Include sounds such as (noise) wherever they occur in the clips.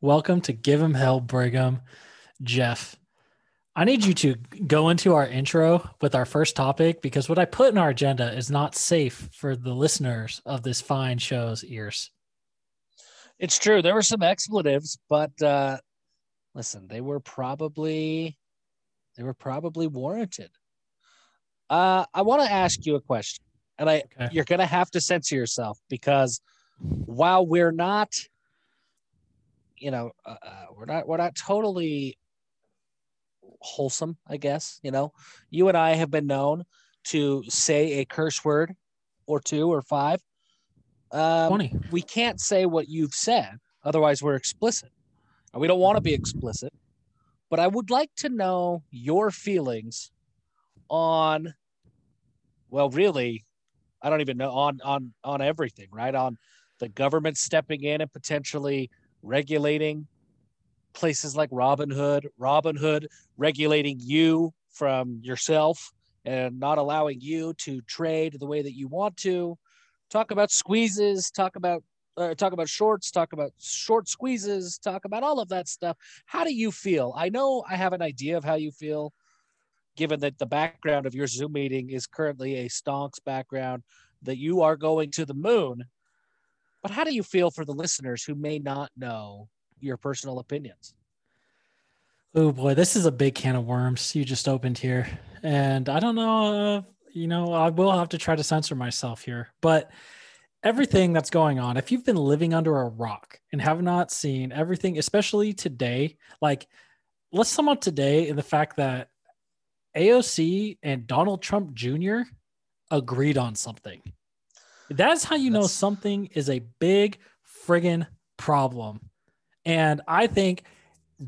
Welcome to Give Him Hell, Brigham. Jeff, I need you to go into our intro with our first topic because what I put in our agenda is not safe for the listeners of this fine show's ears. It's true. There were some expletives, but uh, listen, they were probably they were probably warranted. Uh, I want to ask you a question, and I Okay. you're gonna have to censor yourself because while we're not, you know, uh, uh, we're not we're not totally wholesome, I guess. You know, you and I have been known to say a curse word or two or five. Um, 20. we can't say what you've said, otherwise we're explicit. And we don't want to be explicit. But I would like to know your feelings on well, really, I don't even know on on on everything, right? On the government stepping in and potentially regulating places like Robinhood, Robinhood regulating you from yourself and not allowing you to trade the way that you want to. Talk about squeezes, talk about uh, talk about shorts, talk about short squeezes, talk about all of that stuff. How do you feel? I know I have an idea of how you feel, given that the background of your Zoom meeting is currently a stonks background, that you are going to the moon. But how do you feel for the listeners who may not know your personal opinions? Oh boy, this is a big can of worms you just opened here. And I don't know, uh, you know, I will have to try to censor myself here. But everything that's going on, if you've been living under a rock and have not seen everything, especially today, like let's sum up today in the fact that AOC and Donald Trump Jr. agreed on something. That's how you know something is a big friggin' problem. And I think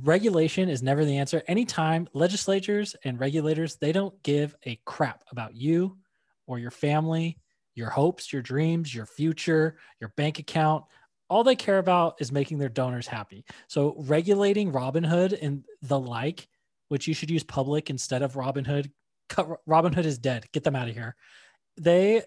regulation is never the answer. Anytime legislatures and regulators, they don't give a crap about you or your family, your hopes, your dreams, your future, your bank account. All they care about is making their donors happy. So regulating Robinhood and the like, which you should use public instead of Robinhood. Cut Robinhood is dead. Get them out of here. They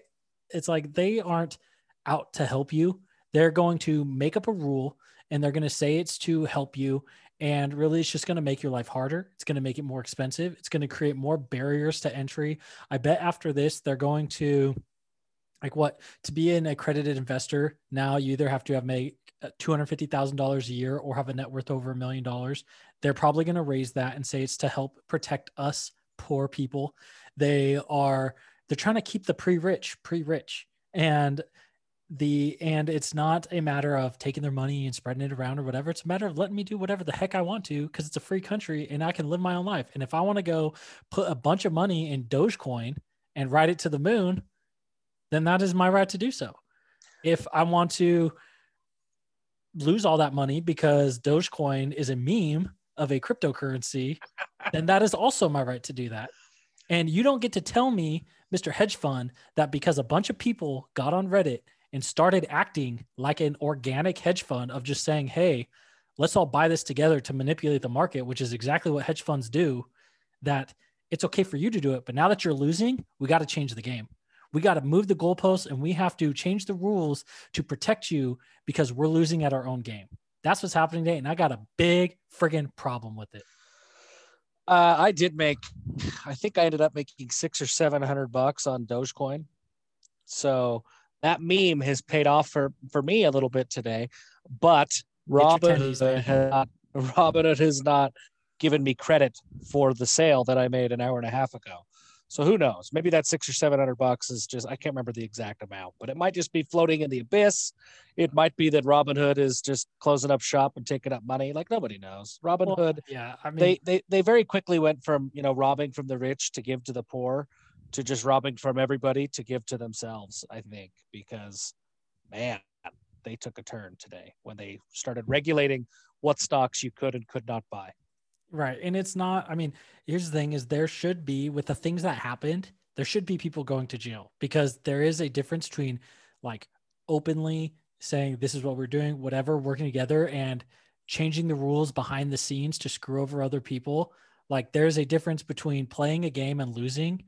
it's like they aren't out to help you. They're going to make up a rule and they're going to say it's to help you. And really it's just going to make your life harder. It's going to make it more expensive. It's going to create more barriers to entry. I bet after this they're going to like what to be an accredited investor now you either have to have made uh, $250000 a year or have a net worth over a million dollars. They're probably going to raise that and say it's to help protect us poor people. They are they're trying to keep the pre-rich pre-rich. And the and it's not a matter of taking their money and spreading it around or whatever. It's a matter of letting me do whatever the heck i want to because it's a free country and i can live my own life. And if i want to go put a bunch of money in dogecoin and ride it to the moon then that is my right to do so. If i want to lose all that money because dogecoin is a meme of a cryptocurrency then that is also my right to do that. And you don't get to tell me mr hedge fund that because a bunch of people got on reddit and started acting like an organic hedge fund of just saying, hey, let's all buy this together to manipulate the market, which is exactly what hedge funds do, that it's okay for you to do it. But now that you're losing, we got to change the game. We got to move the goalposts and we have to change the rules to protect you because we're losing at our own game. That's what's happening today. And I got a big friggin' problem with it. Uh, I did make, (sighs) I think I ended up making six or seven hundred bucks on Dogecoin. So that meme has paid off for for me a little bit today, but Robin has not, (laughs) Robin has not given me credit for the sale that I made an hour and a half ago. So who knows? Maybe that six or seven hundred bucks is just I can't remember the exact amount, but it might just be floating in the abyss. It might be that Robinhood is just closing up shop and taking up money. Like nobody knows. Robinhood Well, yeah, I mean, they, they they very quickly went from you know robbing from the rich to give to the poor to just robbing from everybody to give to themselves i think because man they took a turn today when they started regulating what stocks you could and could not buy Right. And it's not, I mean, here's the thing is there should be with the things that happened, there should be people going to jail because there is a difference between like openly saying this is what we're doing, whatever, working together and changing the rules behind the scenes to screw over other people. Like there's a difference between playing a game and losing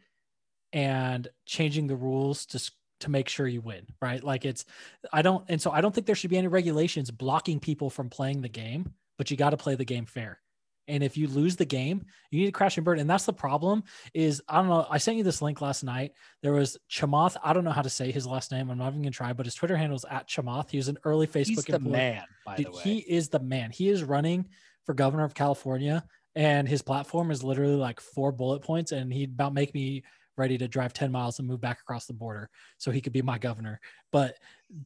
and changing the rules to to make sure you win, right? Like it's I don't and so I don't think there should be any regulations blocking people from playing the game but you got to play the game fair. And if you lose the game, you need to crash and burn. And that's the problem. Is I don't know. I sent you this link last night. There was Chamath. I don't know how to say his last name. I'm not even gonna try, but his Twitter handle is at Chamath. He was an early Facebook. He's the employee. man, by Dude, the way. he is the man. He is running for governor of California, and his platform is literally like four bullet points, and he'd about make me ready to drive 10 miles and move back across the border so he could be my governor. But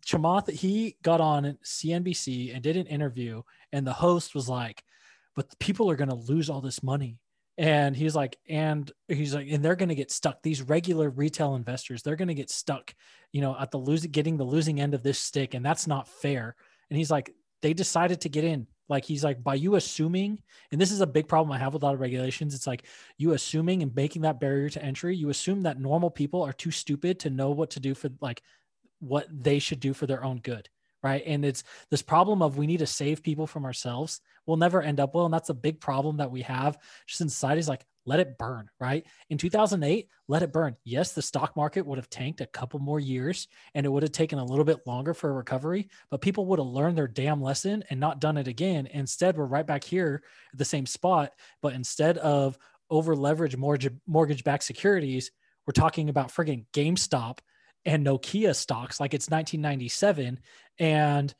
Chamath, he got on CNBC and did an interview, and the host was like, But people are going to lose all this money. And he's like, and he's like, and they're going to get stuck. These regular retail investors, they're going to get stuck, you know, at the losing, getting the losing end of this stick. And that's not fair. And he's like, they decided to get in. Like he's like, by you assuming, and this is a big problem I have with a lot of regulations. It's like you assuming and making that barrier to entry. You assume that normal people are too stupid to know what to do for like what they should do for their own good. Right. And it's this problem of we need to save people from ourselves. We'll never end up well. And that's a big problem that we have just in society is like, let it burn. Right. In 2008, let it burn. Yes, the stock market would have tanked a couple more years and it would have taken a little bit longer for a recovery, but people would have learned their damn lesson and not done it again. Instead, we're right back here at the same spot. But instead of over leverage mortgage backed securities, we're talking about frigging GameStop and Nokia stocks like it's 1997 and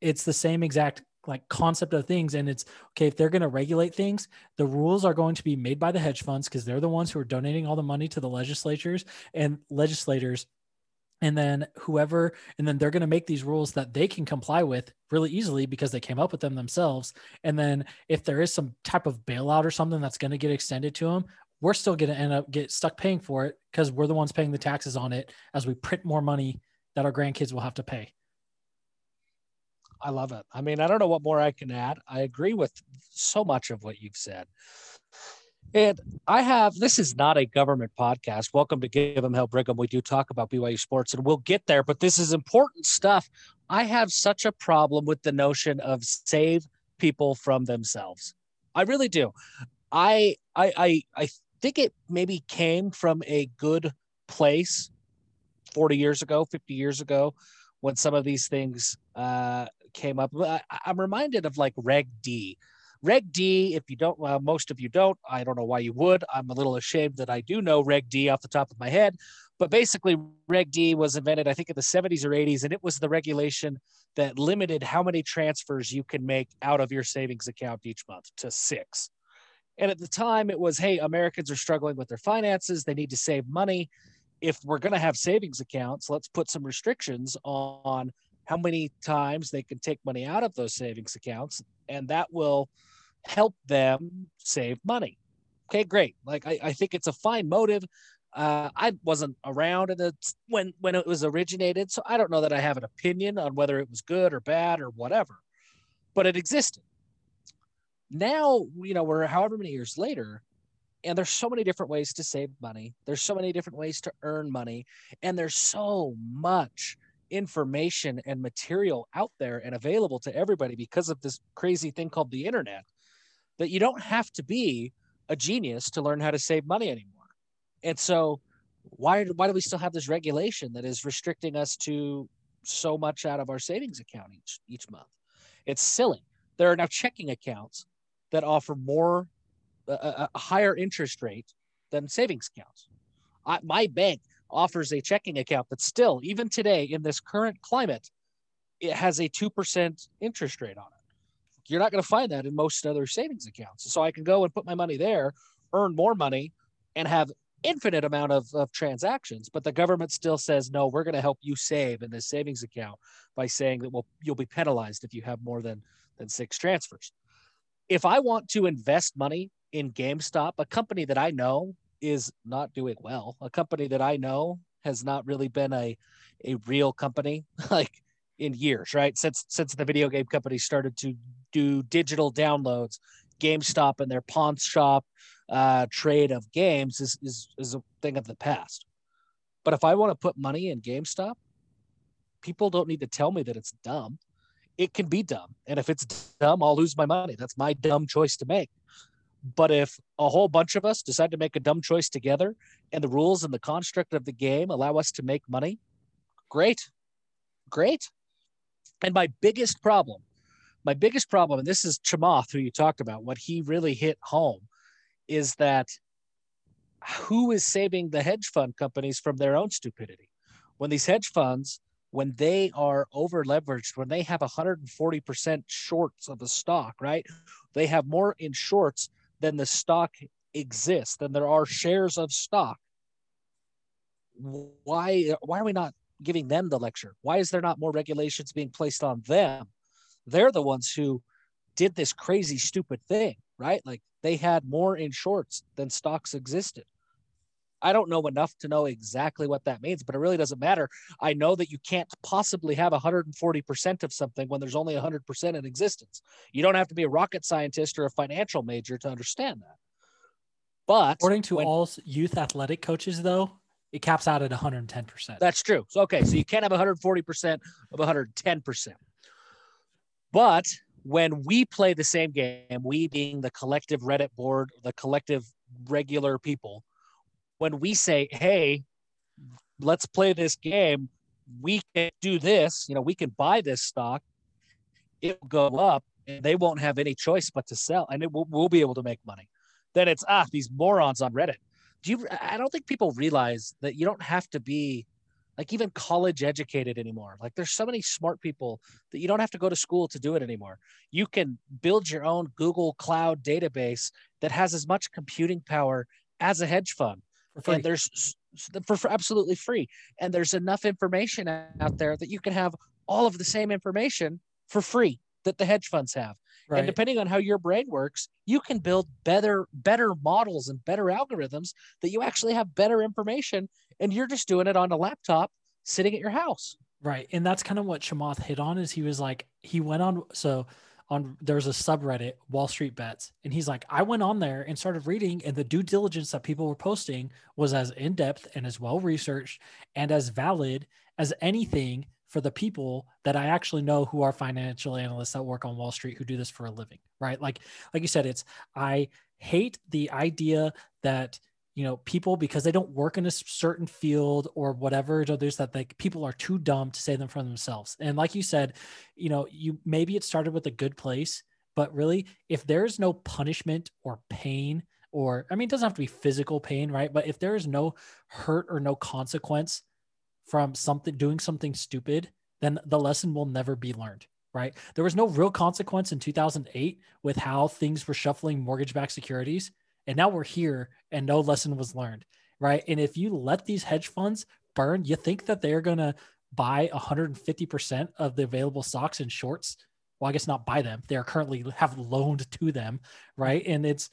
it's the same exact like concept of things and it's okay if they're going to regulate things the rules are going to be made by the hedge funds because they're the ones who are donating all the money to the legislatures and legislators and then whoever and then they're going to make these rules that they can comply with really easily because they came up with them themselves and then if there is some type of bailout or something that's going to get extended to them we're still going to end up get stuck paying for it because we're the ones paying the taxes on it as we print more money that our grandkids will have to pay I love it. I mean, I don't know what more I can add. I agree with so much of what you've said. And I have this is not a government podcast. Welcome to Give 'em Hell Brigham. We do talk about BYU sports and we'll get there, but this is important stuff. I have such a problem with the notion of save people from themselves. I really do. I I I, I think it maybe came from a good place 40 years ago, 50 years ago, when some of these things uh, came up. I, am reminded of like Reg D. Reg D, if you don't, well, most of you don't. I don't know why you would. I'm a little ashamed that I do know Reg D off the top of my head. But basically, Reg D was invented, I think, in the 70s or 80s, and it was the regulation that limited how many transfers you can make out of your savings account each month to six. And at the time, it was hey, Americans are struggling with their finances. They need to save money. If we're going to have savings accounts, let's put some restrictions on how many times they can take money out of those savings accounts, and that will help them save money. Okay, great. Like I, I think it's a fine motive. Uh, I wasn't around in the, when when it was originated, so I don't know that I have an opinion on whether it was good or bad or whatever, but it existed. Now you know we're however many years later, and there's so many different ways to save money. There's so many different ways to earn money, and there's so much information and material out there and available to everybody because of this crazy thing called the internet that you don't have to be a genius to learn how to save money anymore. And so why why do we still have this regulation that is restricting us to so much out of our savings account each each month? It's silly. There are now checking accounts that offer more a, higher interest rate than savings accounts. I, my bank offers a checking account that still, even today in this current climate, it has a 2% interest rate on it. You're not going to find that in most other savings accounts. So I can go and put my money there, earn more money, and have infinite amount of, of transactions. But the government still says, no, we're going to help you save in this savings account by saying that well, you'll be penalized if you have more than, than six transfers. If I want to invest money in GameStop, a company that I know is not doing well. A company that I know has not really been a a real company (laughs) like in years, right? Since since the video game company started to do digital downloads, GameStop and their pawn shop uh, trade of games is, is is a thing of the past. But if I want to put money in GameStop, people don't need to tell me that it's dumb. It can be dumb, and if it's dumb, I'll lose my money. That's my dumb choice to make. But if a whole bunch of us decide to make a dumb choice together and the rules and the construct of the game allow us to make money, great. Great. And my biggest problem My biggest problem, and this is Chamath, who you talked about, what he really hit home is that who is saving the hedge fund companies from their own stupidity? When these hedge funds, when they are over leveraged, when they have 140% shorts of a stock, right? They have more in shorts than the stock exists, than there are shares of stock. Why, why are we not giving them the lecture? Why is there not more regulations being placed on them? They're the ones who did this crazy, stupid thing, right? Like they had more in shorts than stocks existed. I don't know enough to know exactly what that means, but it really doesn't matter. I know that you can't possibly have 140% of something when there's only 100% in existence. You don't have to be a rocket scientist or a financial major to understand that. But according to when, all youth athletic coaches, though, it caps out at 110%. That's true. So, okay. So you can't have 140% of 110%. But when we play the same game, we being the collective Reddit board, the collective regular people, when we say, hey, let's play this game, we can do this, you know, we can buy this stock, it will go up, and they won't have any choice but to sell, and it will, we'll be able to make money. Then it's, ah, these morons on Reddit. Do you, I don't think people realize that you don't have to be like even college educated anymore. Like there's so many smart people that you don't have to go to school to do it anymore. You can build your own Google Cloud database that has as much computing power as a hedge fund. And there's for, for absolutely free. And there's enough information out there that you can have all of the same information for free that the hedge funds have. Right. And depending on how your brain works, you can build better better models and better algorithms that you actually have better information and you're just doing it on a laptop sitting at your house. Right. And that's kind of what Chamath hit on is he was like he went on so on there's a subreddit Wall Street Bets and he's like I went on there and started reading and the due diligence that people were posting was as in depth and as well researched and as valid as anything for the people that I actually know who are financial analysts that work on Wall Street who do this for a living, right? Like like you said it's I hate the idea that you know people because they don't work in a certain field or whatever there's that like people are too dumb to say them for themselves. And like you said you know you maybe it started with a good place but really if there's no punishment or pain or i mean it doesn't have to be physical pain right? But if there is no hurt or no consequence from something doing something stupid then the lesson will never be learned right? There was no real consequence in 2008 with how things were shuffling mortgage-backed securities and now we're here and no lesson was learned, right? And if you let these hedge funds burn, you think that they're going to buy 150% of the available stocks and shorts? Well, I guess not buy them. They are currently have loaned to them, right? And it's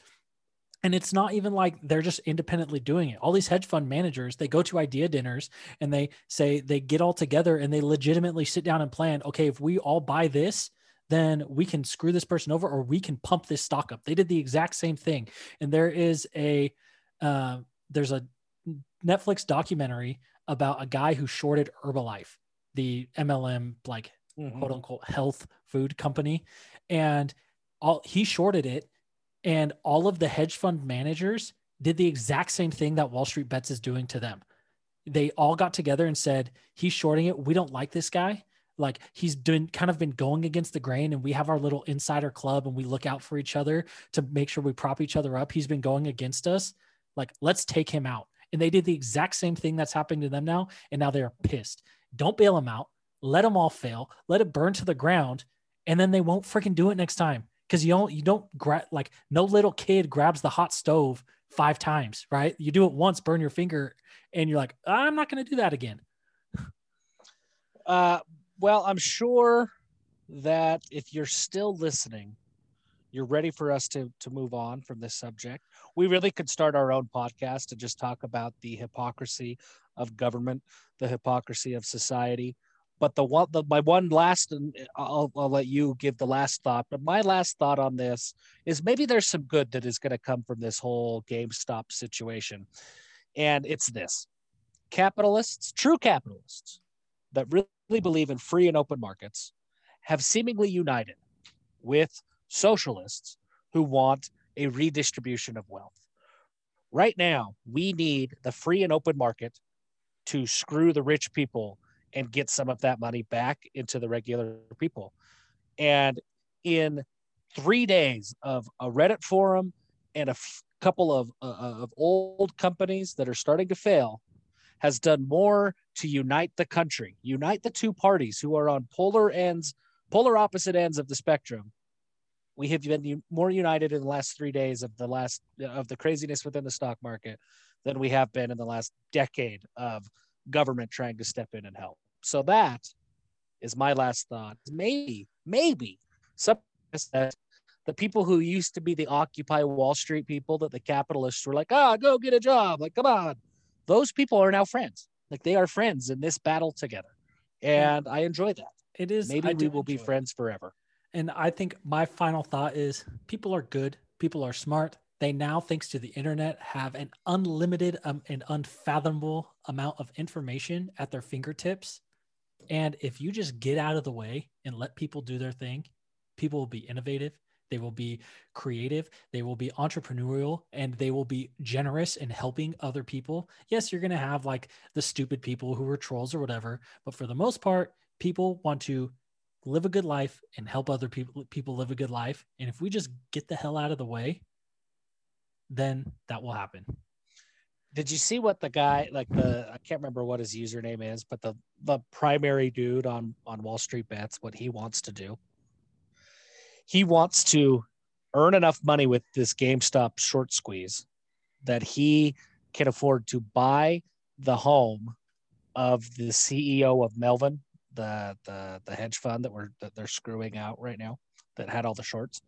and it's not even like they're just independently doing it. All these hedge fund managers, they go to idea dinners and they say they get all together and they legitimately sit down and plan, okay, if we all buy this, then we can screw this person over or we can pump this stock up. They did the exact same thing. And there is a uh, there's a Netflix documentary about a guy who shorted Herbalife, the MLM like mm-hmm. quote unquote health food company, and all he shorted it, and all of the hedge fund managers did the exact same thing that Wall Street Bets is doing to them. They all got together and said, "He's shorting it. We don't like this guy." Like he's doing kind of been going against the grain and we have our little insider club and we look out for each other to make sure we prop each other up. He's been going against us. Like let's take him out. And they did the exact same thing that's happening to them now and now they're pissed. Don't bail them out. Let them all fail. Let it burn to the ground and then they won't freaking do it next time. Because you don't you don't grab like no little kid grabs the hot stove five times right? You do it once burn your finger and you're like i'm not going to do that again. Uh well, I'm sure that if you're still listening, you're ready for us to to move on from this subject. We really could start our own podcast to just talk about the hypocrisy of government, the hypocrisy of society. But the one, the, my one last, and I'll, I'll let you give the last thought. But my last thought on this is maybe there's some good that is going to come from this whole GameStop situation, and it's this: capitalists, true capitalists, that really believe in free and open markets have seemingly united with socialists who want a redistribution of wealth. Right now, we need the free and open market to screw the rich people and get some of that money back into the regular people. And in three days of a Reddit forum and a f- couple of uh, of old companies that are starting to fail has done more to unite the country, unite the two parties who are on polar ends, polar opposite ends of the spectrum. We have been more united in the last three days of the last of the craziness within the stock market than we have been in the last decade of government trying to step in and help. So that is my last thought. Maybe, maybe some the people who used to be the Occupy Wall Street people that the capitalists were like, ah, go get a job. Like, come on. Those people are now friends. Like they are friends in this battle together. And I enjoy that. It is maybe I we will be it. friends forever. And I think my final thought is people are good, people are smart. They now, thanks to the internet, have an unlimited um, and unfathomable amount of information at their fingertips. And if you just get out of the way and let people do their thing, people will be innovative, they will be creative, they will be entrepreneurial, and they will be generous in helping other people. Yes, you're going to have like the stupid people who are trolls or whatever, but for the most part, people want to live a good life and help other people people live a good life. And if we just get the hell out of the way, then that will happen. Did you see what the guy like the I can't remember what his username is, but the the primary dude on on Wall Street bets what he wants to do? He wants to earn enough money with this GameStop short squeeze that he can afford to buy the home of the CEO of Melvin, the the the hedge fund that we're that they're screwing out right now that had all the shorts.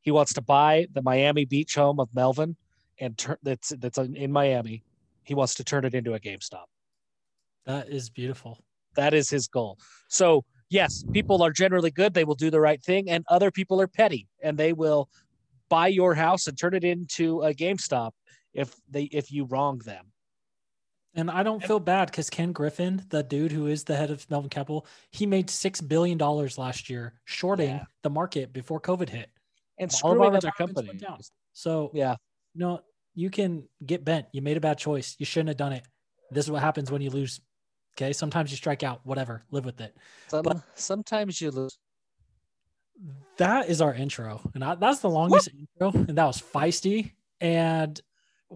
He wants to buy the Miami Beach home of Melvin and turn that's that's in Miami. He wants to turn it into a GameStop. That is beautiful. That is his goal. So yes, people are generally good. They will do the right thing, and other people are petty, and they will buy your house and turn it into a GameStop if they if you wrong them. And I don't feel bad because Ken Griffin, the dude who is the head of Melvin Capital, he made six billion dollars last year shorting Yeah. the market before COVID hit. And All of screwing our other companies. down. So Yeah. no, you can get bent. You made a bad choice. You shouldn't have done it. This is what happens when you lose. Okay. Sometimes you strike out. Whatever. Live with it. Some, But- sometimes you lose. That is our intro, and I, that's the longest intro, and that was feisty. And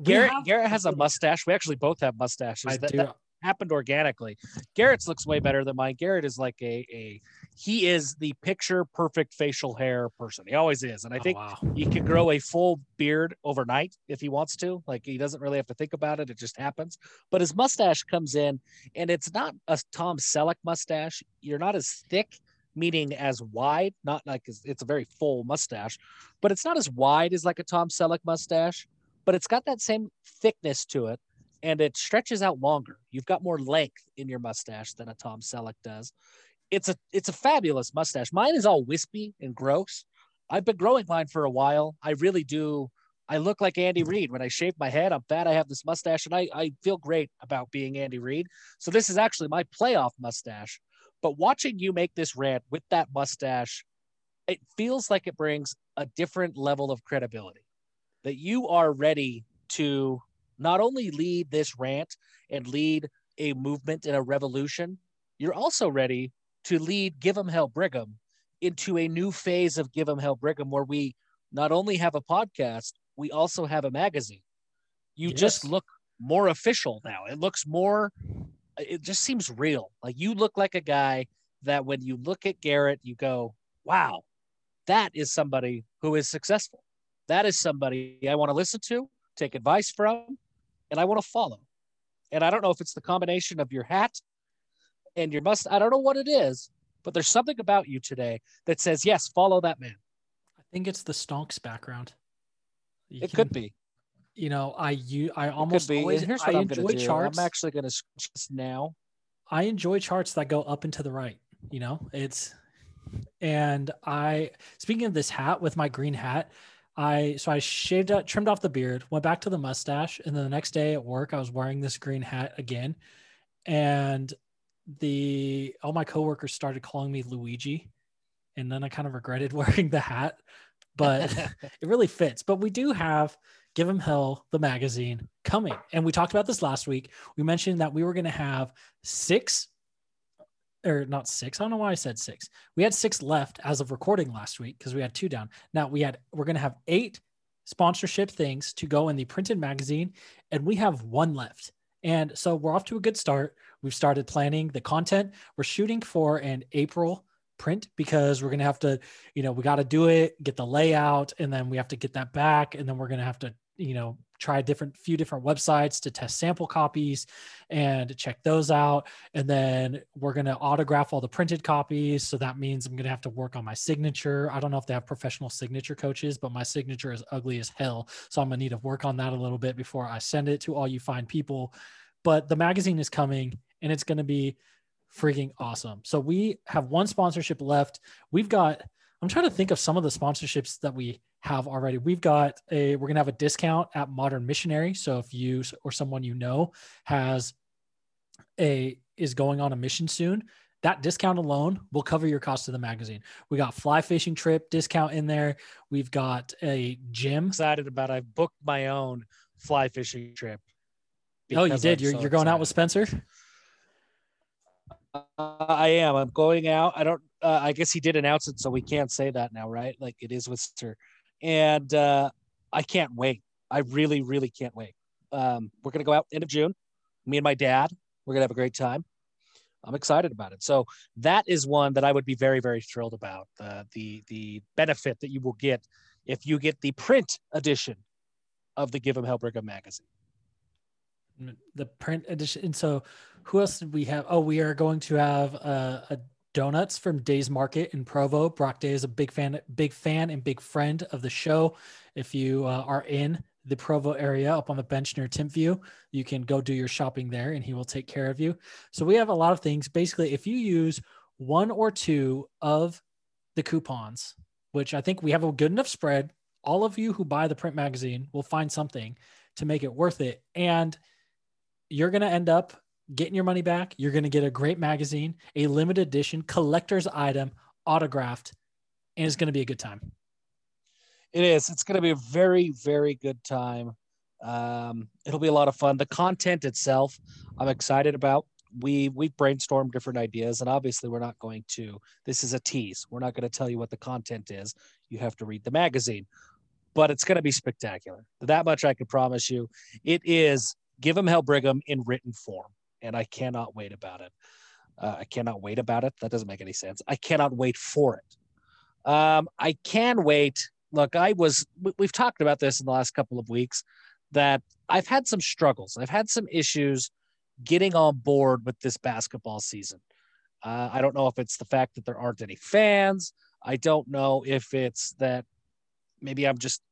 Garrett have- Garrett has a mustache. We actually both have mustaches. I that, do. that happened organically. Garrett's looks way better than mine. Garrett is like a a he is the picture perfect facial hair person. He always is. And I Oh, think wow. he can grow a full beard overnight if he wants to. Like he doesn't really have to think about it. It just happens. But his mustache comes in and it's not a Tom Selleck mustache. You're not as thick, meaning as wide, not like it's- it's a very full mustache, but it's not as wide as like a Tom Selleck mustache, but it's got that same thickness to it and it stretches out longer. You've got more length in your mustache than a Tom Selleck does. It's a it's a fabulous mustache. Mine is all wispy and gross. I've been growing mine for a while. I really do. I look like Andy Reid when I shave my head. I'm fat. I have this mustache, and I, I feel great about being Andy Reid. So this is actually my playoff mustache. But watching you make this rant with that mustache, it feels like it brings a different level of credibility. That you are ready to not only lead this rant and lead a movement and a revolution, you're also ready to lead Give 'em Hell Brigham into a new phase of Give 'em Hell Brigham where we not only have a podcast, we also have a magazine. You just look more official now. It looks more, it just seems real. Like you look like a guy that when you look at Garrett, you go, wow, that is somebody who is successful. That is somebody I want to listen to, take advice from, and I want to follow. And I don't know if it's the combination of your hat and your must. I don't know what it is, but there's something about you today that says, yes, follow that man. I think it's the stonks background. You It can- could be. You know, I you I almost always And here's I what I'm enjoy going to do. charts. I'm actually going to this now. I enjoy charts that go up and to the right. You know, it's and I speaking of this hat with my green hat, I so I shaved out, trimmed off the beard, went back to the mustache, and then the next day at work I was wearing this green hat again, and the all my coworkers started calling me Luigi, and then I kind of regretted (laughs) wearing the hat, but (laughs) it really fits. But we do have Give 'em Hell, the magazine coming. And we talked about this last week. We mentioned that we were going to have six or not six. I don't know why I said six. We had six left as of recording last week because we had two down. Now we had we're gonna have eight sponsorship things to go in the printed magazine, and we have one left. And so we're off to a good start. We've started planning the content. We're shooting for an April print because we're going to have to, you know, we got to do it, get the layout, and then we have to get that back. And then we're going to have to, you know, try different few different websites to test sample copies and check those out. And then we're going to autograph all the printed copies. So that means i'm going to have to work on my signature. I don't know if they have professional signature coaches but my signature is ugly as hell. So i'm going to need to work on that a little bit before i send it to all you fine people. But the magazine is coming and it's going to be freaking awesome so we have one sponsorship left we've got i'm trying to think of some of the sponsorships that we have already. We've got a we're gonna have a discount at Modern Missionary. So if you or someone you know has a is going on a mission soon, that discount alone will cover your cost of the magazine. We got fly fishing trip discount in there. We've got a gym. Excited about. I've booked my own fly fishing trip. Oh, you did. I'm you're so you're going excited. out with Spencer. I am. I'm going out. I don't. Uh, I guess he did announce it, so we can't say that now, right? Like it is with Sir and uh, I can't wait. I really, really can't wait. Um, we're gonna go out end of June. Me and my dad. We're gonna have a great time. I'm excited about it. So that is one that I would be very, very thrilled about. Uh, the the benefit that you will get if you get the print edition of the Give Give 'em Hell Brigham magazine. The print edition. And so, who else did we have? Oh, we are going to have a, a donuts from Days Market in Provo. Brock Day is a big fan, big fan and big friend of the show. If you uh, are in the Provo area up on the bench near Timpview, you can go do your shopping there and he will take care of you. So we have a lot of things. Basically, if you use one or two of the coupons, which I think we have a good enough spread, all of you who buy the print magazine will find something to make it worth it. And you're going to end up getting your money back. You're going to get a great magazine, a limited edition collector's item, autographed, and it's going to be a good time. It is. It's going to be a very, very good time. Um, it'll be a lot of fun. The content itself, I'm excited about. We we've brainstormed different ideas, and obviously, we're not going to. This is a tease. We're not going to tell you what the content is. You have to read the magazine, but it's going to be spectacular. That much I can promise you. It is. Give 'em Hell Brigham in written form and I cannot wait about it. Uh, I cannot wait about it. That doesn't make any sense. I cannot wait for it. Um, I can wait. Look, I was, we've talked about this in the last couple of weeks that I've had some struggles. I've had some issues getting on board with this basketball season. Uh, I don't know if it's the fact that there aren't any fans. I don't know if it's that maybe I'm just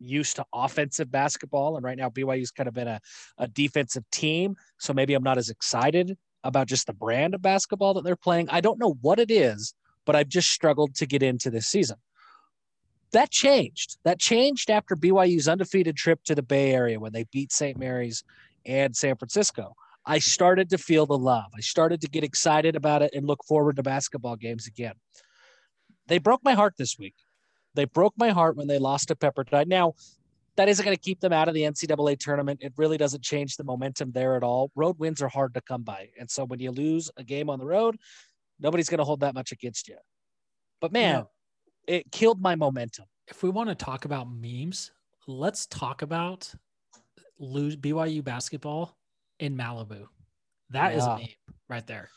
used to offensive basketball. And right now, BYU's kind of been a, a defensive team. So maybe I'm not as excited about just the brand of basketball that they're playing. I don't know what it is, but I've just struggled to get into this season. That changed. That changed after BYU's undefeated trip to the Bay Area when they beat St. Mary's and San Francisco. I started to feel the love. I started to get excited about it and look forward to basketball games again. They broke my heart this week. They broke my heart when they lost to Pepperdine. Now, that isn't going to keep them out of the NCAA tournament. It really doesn't change the momentum there at all. Road wins are hard to come by. And so when you lose a game on the road, nobody's going to hold that much against you. But man, yeah. it killed my momentum. If we want to talk about memes, let's talk about lose BYU basketball in Malibu. That yeah. is a meme right there.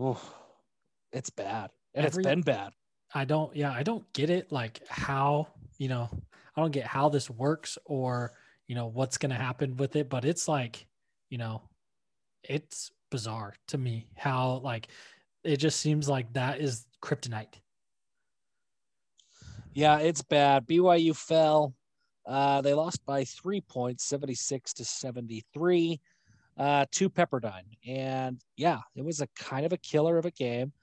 Oof. It's bad. And Every, it's been bad. I don't, yeah, I don't get it. Like how, you know, I don't get how this works or, you know, what's going to happen with it. But it's like, you know, it's bizarre to me how, like, it just seems like that is kryptonite. Yeah, it's bad. BYU fell. Uh, they lost by three points, 76 to 73 uh, to Pepperdine. And yeah, it was a kind of a killer of a game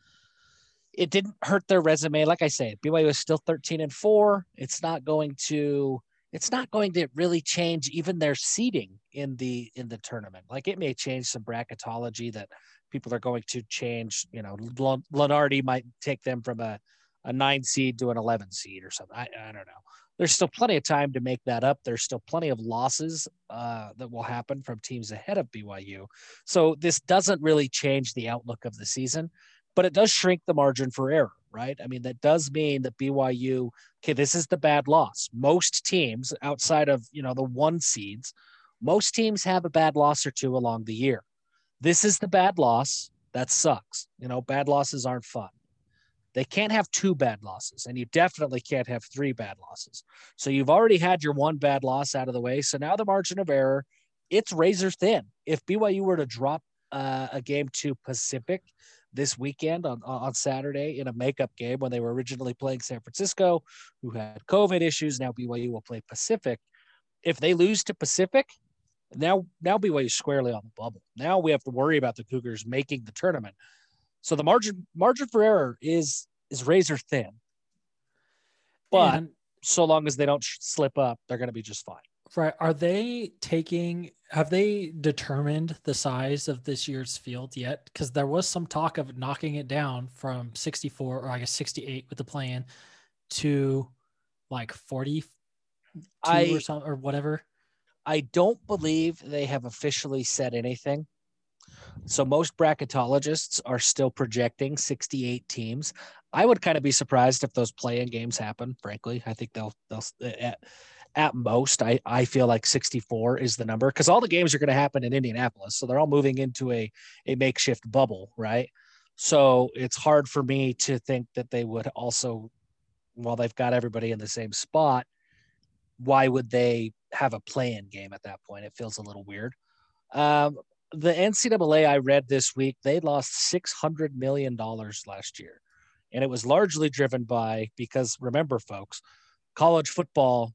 it didn't hurt their resume. Like I say, BYU is still 13 and four. It's not going to it's not going to really change even their seeding in the in the tournament. Like it may change some bracketology that people are going to change. You know, Lunardi might take them from a, a nine seed to an 11 seed or something. I, I don't know. there's still plenty of time to make that up. There's still plenty of losses uh, that will happen from teams ahead of BYU. So this doesn't really change the outlook of the season, but it does shrink the margin for error, right? I mean, that does mean that BYU, okay, this is the bad loss. Most teams outside of, you know, the one seeds, most teams have a bad loss or two along the year. This is the bad loss. That sucks. You know, bad losses aren't fun. They can't have two bad losses, and you definitely can't have three bad losses. So you've already had your one bad loss out of the way. So now the margin of error, it's razor thin. If BYU were to drop uh, a game to Pacific this weekend on, on Saturday in a makeup game when they were originally playing San Francisco, who had COVID issues, now BYU will play Pacific. If they lose to Pacific, now now BYU is squarely on the bubble. Now we have to worry about the Cougars making the tournament. So the margin margin for error is is razor thin. But and, so long as they don't slip up, they're going to be just fine. Right. Are they taking have they determined the size of this year's field yet? Because there was some talk of knocking it down from 64 or I guess 68 with the plan to like 40 I, or something or whatever. I don't believe they have officially said anything. So most bracketologists are still projecting 68 teams. I would kind of be surprised if those play-in games happen. Frankly, I think they'll they'll at, at most. I I feel like 64 is the number because all the games are going to happen in Indianapolis, so they're all moving into a a makeshift bubble, right? So it's hard for me to think that they would also, while they've got everybody in the same spot, why would they have a play-in game at that point? It feels a little weird. Um, the NCAA I read this week, they lost $600 million last year. And it was largely driven by, because remember, folks, college football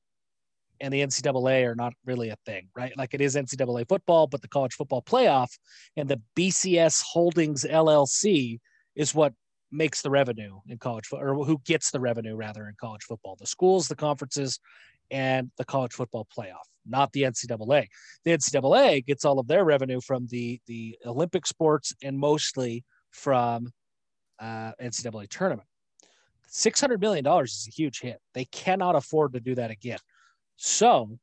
and the NCAA are not really a thing, right? Like it is NCAA football, but the college football playoff and the BCS Holdings LLC is what makes the revenue in college football, or who gets the revenue rather in college football. The schools, the conferences, and the college football playoff, not the NCAA. The NCAA gets all of their revenue from the the Olympic sports and mostly from uh, NCAA tournament. Six hundred million dollars is a huge hit. They cannot afford to do that again. So,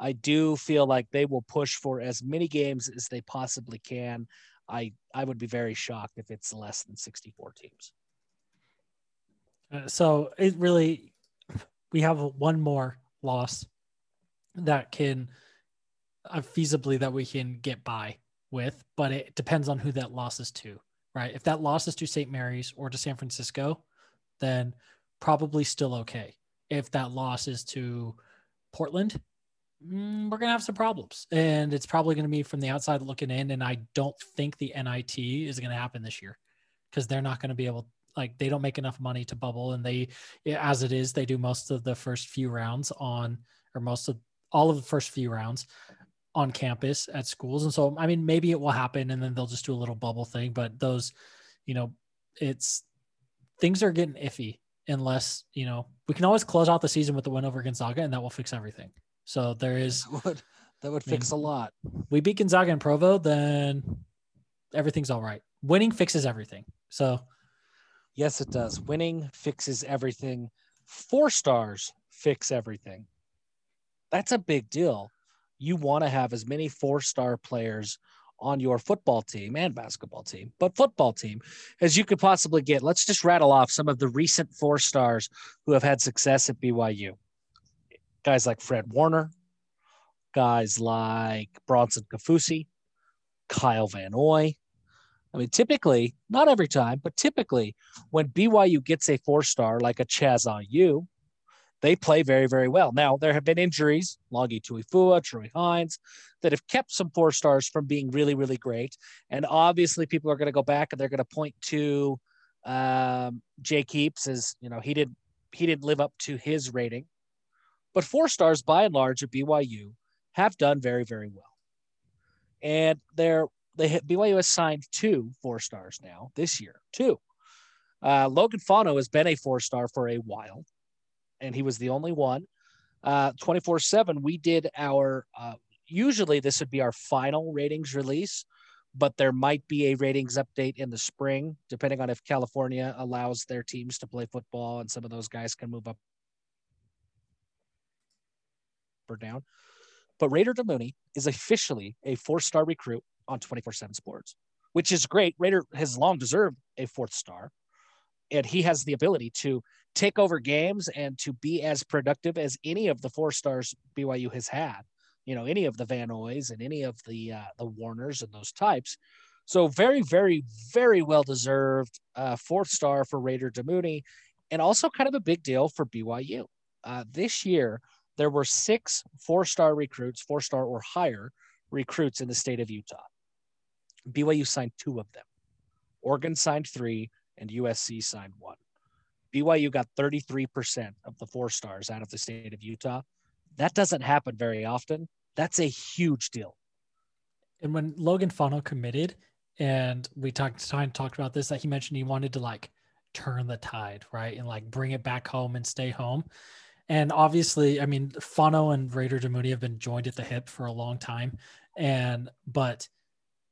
I do feel like they will push for as many games as they possibly can. I I would be very shocked if it's less than sixty four teams. Uh, so it really we have one more loss that can uh, feasibly that we can get by with, but it depends on who that loss is to, right? If that loss is to St. Mary's or to San Francisco, then probably still okay. If that loss is to Portland, mm, we're gonna have some problems, and it's probably gonna be from the outside looking in. And I don't think the NIT is gonna happen this year because they're not gonna be able like they don't make enough money to bubble and they as it is they do most of the first few rounds on or most of all of the first few rounds on campus at schools and so i mean maybe it will happen and then they'll just do a little bubble thing but those you know it's things are getting iffy unless you know we can always close out the season with the win over gonzaga and that will fix everything so there is (laughs) that would, that would fix I mean, a lot we beat gonzaga and provo then everything's all right winning fixes everything so Yes, it does. Winning fixes everything. Four stars fix everything. That's a big deal. You want to have as many four star players on your football team and basketball team, but football team as you could possibly get. Let's just rattle off some of the recent four stars who have had success at BYU. Guys like Fred Warner, guys like Bronson Kaufusi, Kyle Van Noy, I mean, typically, not every time, but typically, when BYU gets a four star like a Chaz on you, they play very, very well. Now, there have been injuries, Lagi Tuifua, Troy Hines, that have kept some four stars from being really, really great. And obviously, people are going to go back and they're going to point to um, Jake Heaps as you know he didn't he didn't live up to his rating, but four stars by and large at BYU have done very, very well. And they're they BYU has signed two four stars now this year. Two. Uh, Logan Fano has been a four star for a while, and he was the only one. Uh, 24 7, we did our, uh, usually this would be our final ratings release, but there might be a ratings update in the spring, depending on if California allows their teams to play football and some of those guys can move up or down. But Raider Damuni is officially a four-star recruit on 24/7 Sports, which is great. Raider has long deserved a fourth star, and he has the ability to take over games and to be as productive as any of the four stars BYU has had. You know, any of the Van Noys and any of the uh, the Warners and those types. So very, very, very well deserved uh, fourth star for Raider Damuni, and also kind of a big deal for BYU. Uh, this year, there were six four-star recruits, four-star or higher recruits in the state of Utah. BYU signed two of them. Oregon signed three, and USC signed one. BYU got 33% of the four stars out of the state of Utah. That doesn't happen very often. That's a huge deal. And when Logan Fano committed, and we talked time talked about this, that he mentioned he wanted to like turn the tide, right, and like bring it back home and stay home. And obviously, I mean, Fano and Raider Damuni have been joined at the hip for a long time, and but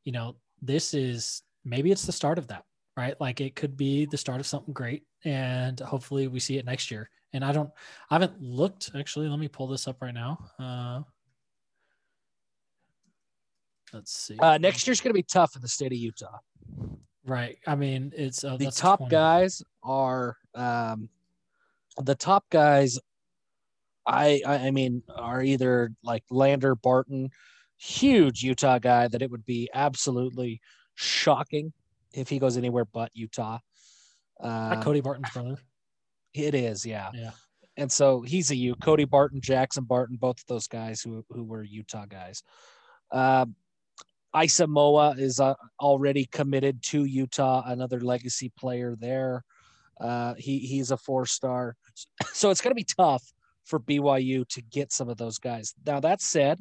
you know, this is maybe it's the start of that, right? Like it could be the start of something great, and hopefully we see it next year. And I don't, I haven't looked actually. Let me pull this up right now. Uh, let's see. Uh, next year's going to be tough in the state of Utah. Right. I mean, it's uh, the top 20. guys are um, the top guys. I I mean are either like Lander Barton, huge Utah guy that it would be absolutely shocking if he goes anywhere but Utah. Uh, Cody Barton's brother. It is, yeah. Yeah. And so he's a U. Cody Barton, Jackson Barton, both of those guys who who were Utah guys. Um, Isamoa is uh, already committed to Utah, another legacy player there. Uh, he he's a four star, so it's going to be tough for BYU to get some of those guys. Now that said,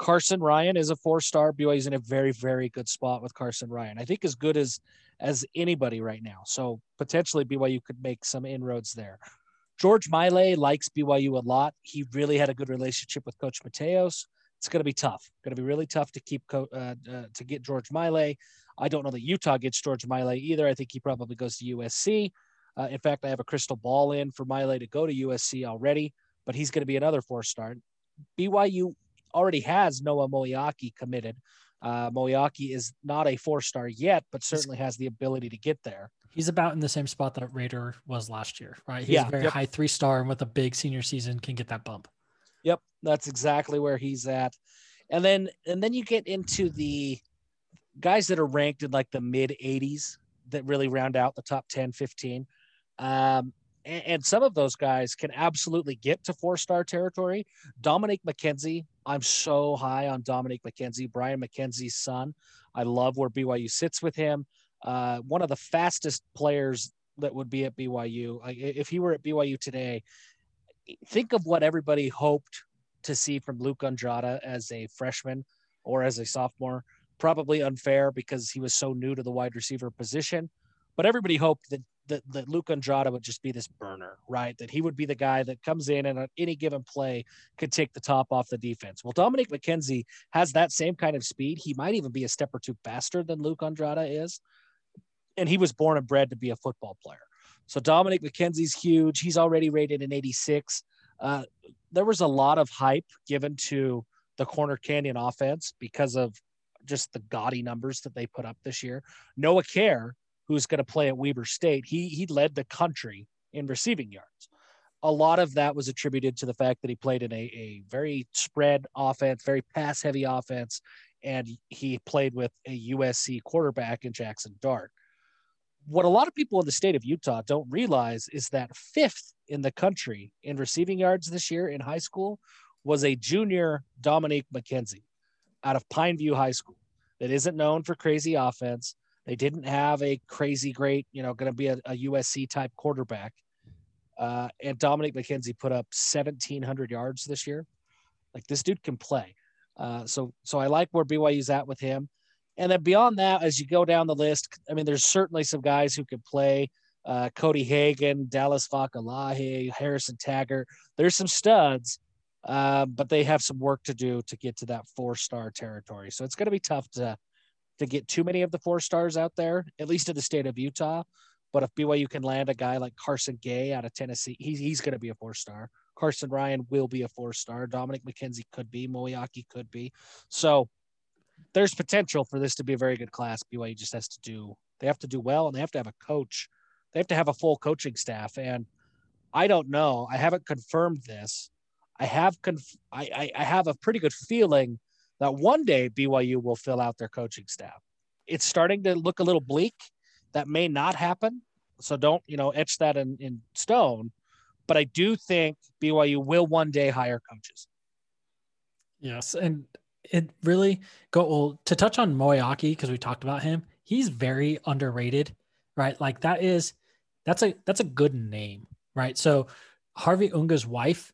Carson Ryan is a four star. BYU's in a very very good spot with Carson Ryan. I think as good as as anybody right now. So potentially BYU could make some inroads there. George Miley likes BYU a lot. He really had a good relationship with Coach Mateos it's going to be tough. Going to be really tough to keep uh, uh, to get George Miley. I don't know that Utah gets George Miley either. I think he probably goes to USC. Uh, in fact, I have a crystal ball in for Miley to go to USC already, but he's going to be another four star. BYU already has Noah Moeaki committed. Uh, Moeaki is not a four star yet, but certainly has the ability to get there. He's about in the same spot that Raider was last year, right? He's yeah, a very yep. high three star and with a big senior season can get that bump. Yep, that's exactly where he's at. And then and then you get into the guys that are ranked in like the mid 80s that really round out the top 10, 15. Um, and, and some of those guys can absolutely get to four star territory. Dominic McKenzie, I'm so high on Dominic McKenzie, Brian McKenzie's son. I love where BYU sits with him. Uh, one of the fastest players that would be at BYU. If he were at BYU today, think of what everybody hoped to see from Luke Andrada as a freshman or as a sophomore. Probably unfair because he was so new to the wide receiver position, but everybody hoped that that, that Luke Andrada would just be this burner, right? That he would be the guy that comes in and on any given play could take the top off the defense. Well, Dominic McKenzie has that same kind of speed. He might even be a step or two faster than Luke Andrada is. And he was born and bred to be a football player. So Dominic McKenzie's huge. He's already rated an 86. Uh, there was a lot of hype given to the Corner Canyon offense because of just the gaudy numbers that they put up this year. Noah Kjar, who's going to play at Weber State, he he led the country in receiving yards. A lot of that was attributed to the fact that he played in a, a very spread offense, very pass heavy offense, and he played with a USC quarterback in Jackson Dart what a lot of people in the state of Utah don't realize is that fifth in the country in receiving yards this year in high school was a junior Dominique McKenzie out of Pineview High School that isn't known for crazy offense. They didn't have a crazy great, you know, going to be a, a, USC type quarterback. Uh, and Dominic McKenzie put up 1,700 yards this year. Like this dude can play. Uh, so, so I like where BYU's at with him. And then beyond that, as you go down the list, I mean, there's certainly some guys who could play. Uh, Cody Hagan, Dallas Fakalahi, Harrison Taggart. There's some studs, uh, but they have some work to do to get to that four star territory. So it's going to be tough to to get too many of the four stars out there, at least in the state of Utah. But if BYU can land a guy like Carson Gay out of Tennessee, he's, he's going to be a four star. Carson Ryan will be a four star. Dominic McKenzie could be. Moeaki could be. So there's potential for this to be a very good class. BYU just has to do, they have to do well and they have to have a coach. They have to have a full coaching staff. And I don't know. I haven't confirmed this. I have conf- I, I, I have a pretty good feeling that one day BYU will fill out their coaching staff. It's starting to look a little bleak. That may not happen. So don't, you know, etch that in, in stone. But I do think BYU will one day hire coaches. Yes. And it really go well to touch on Moeaki because we talked about him. He's very underrated, right? Like that is that's a that's a good name, right? So Harvey Unga's wife,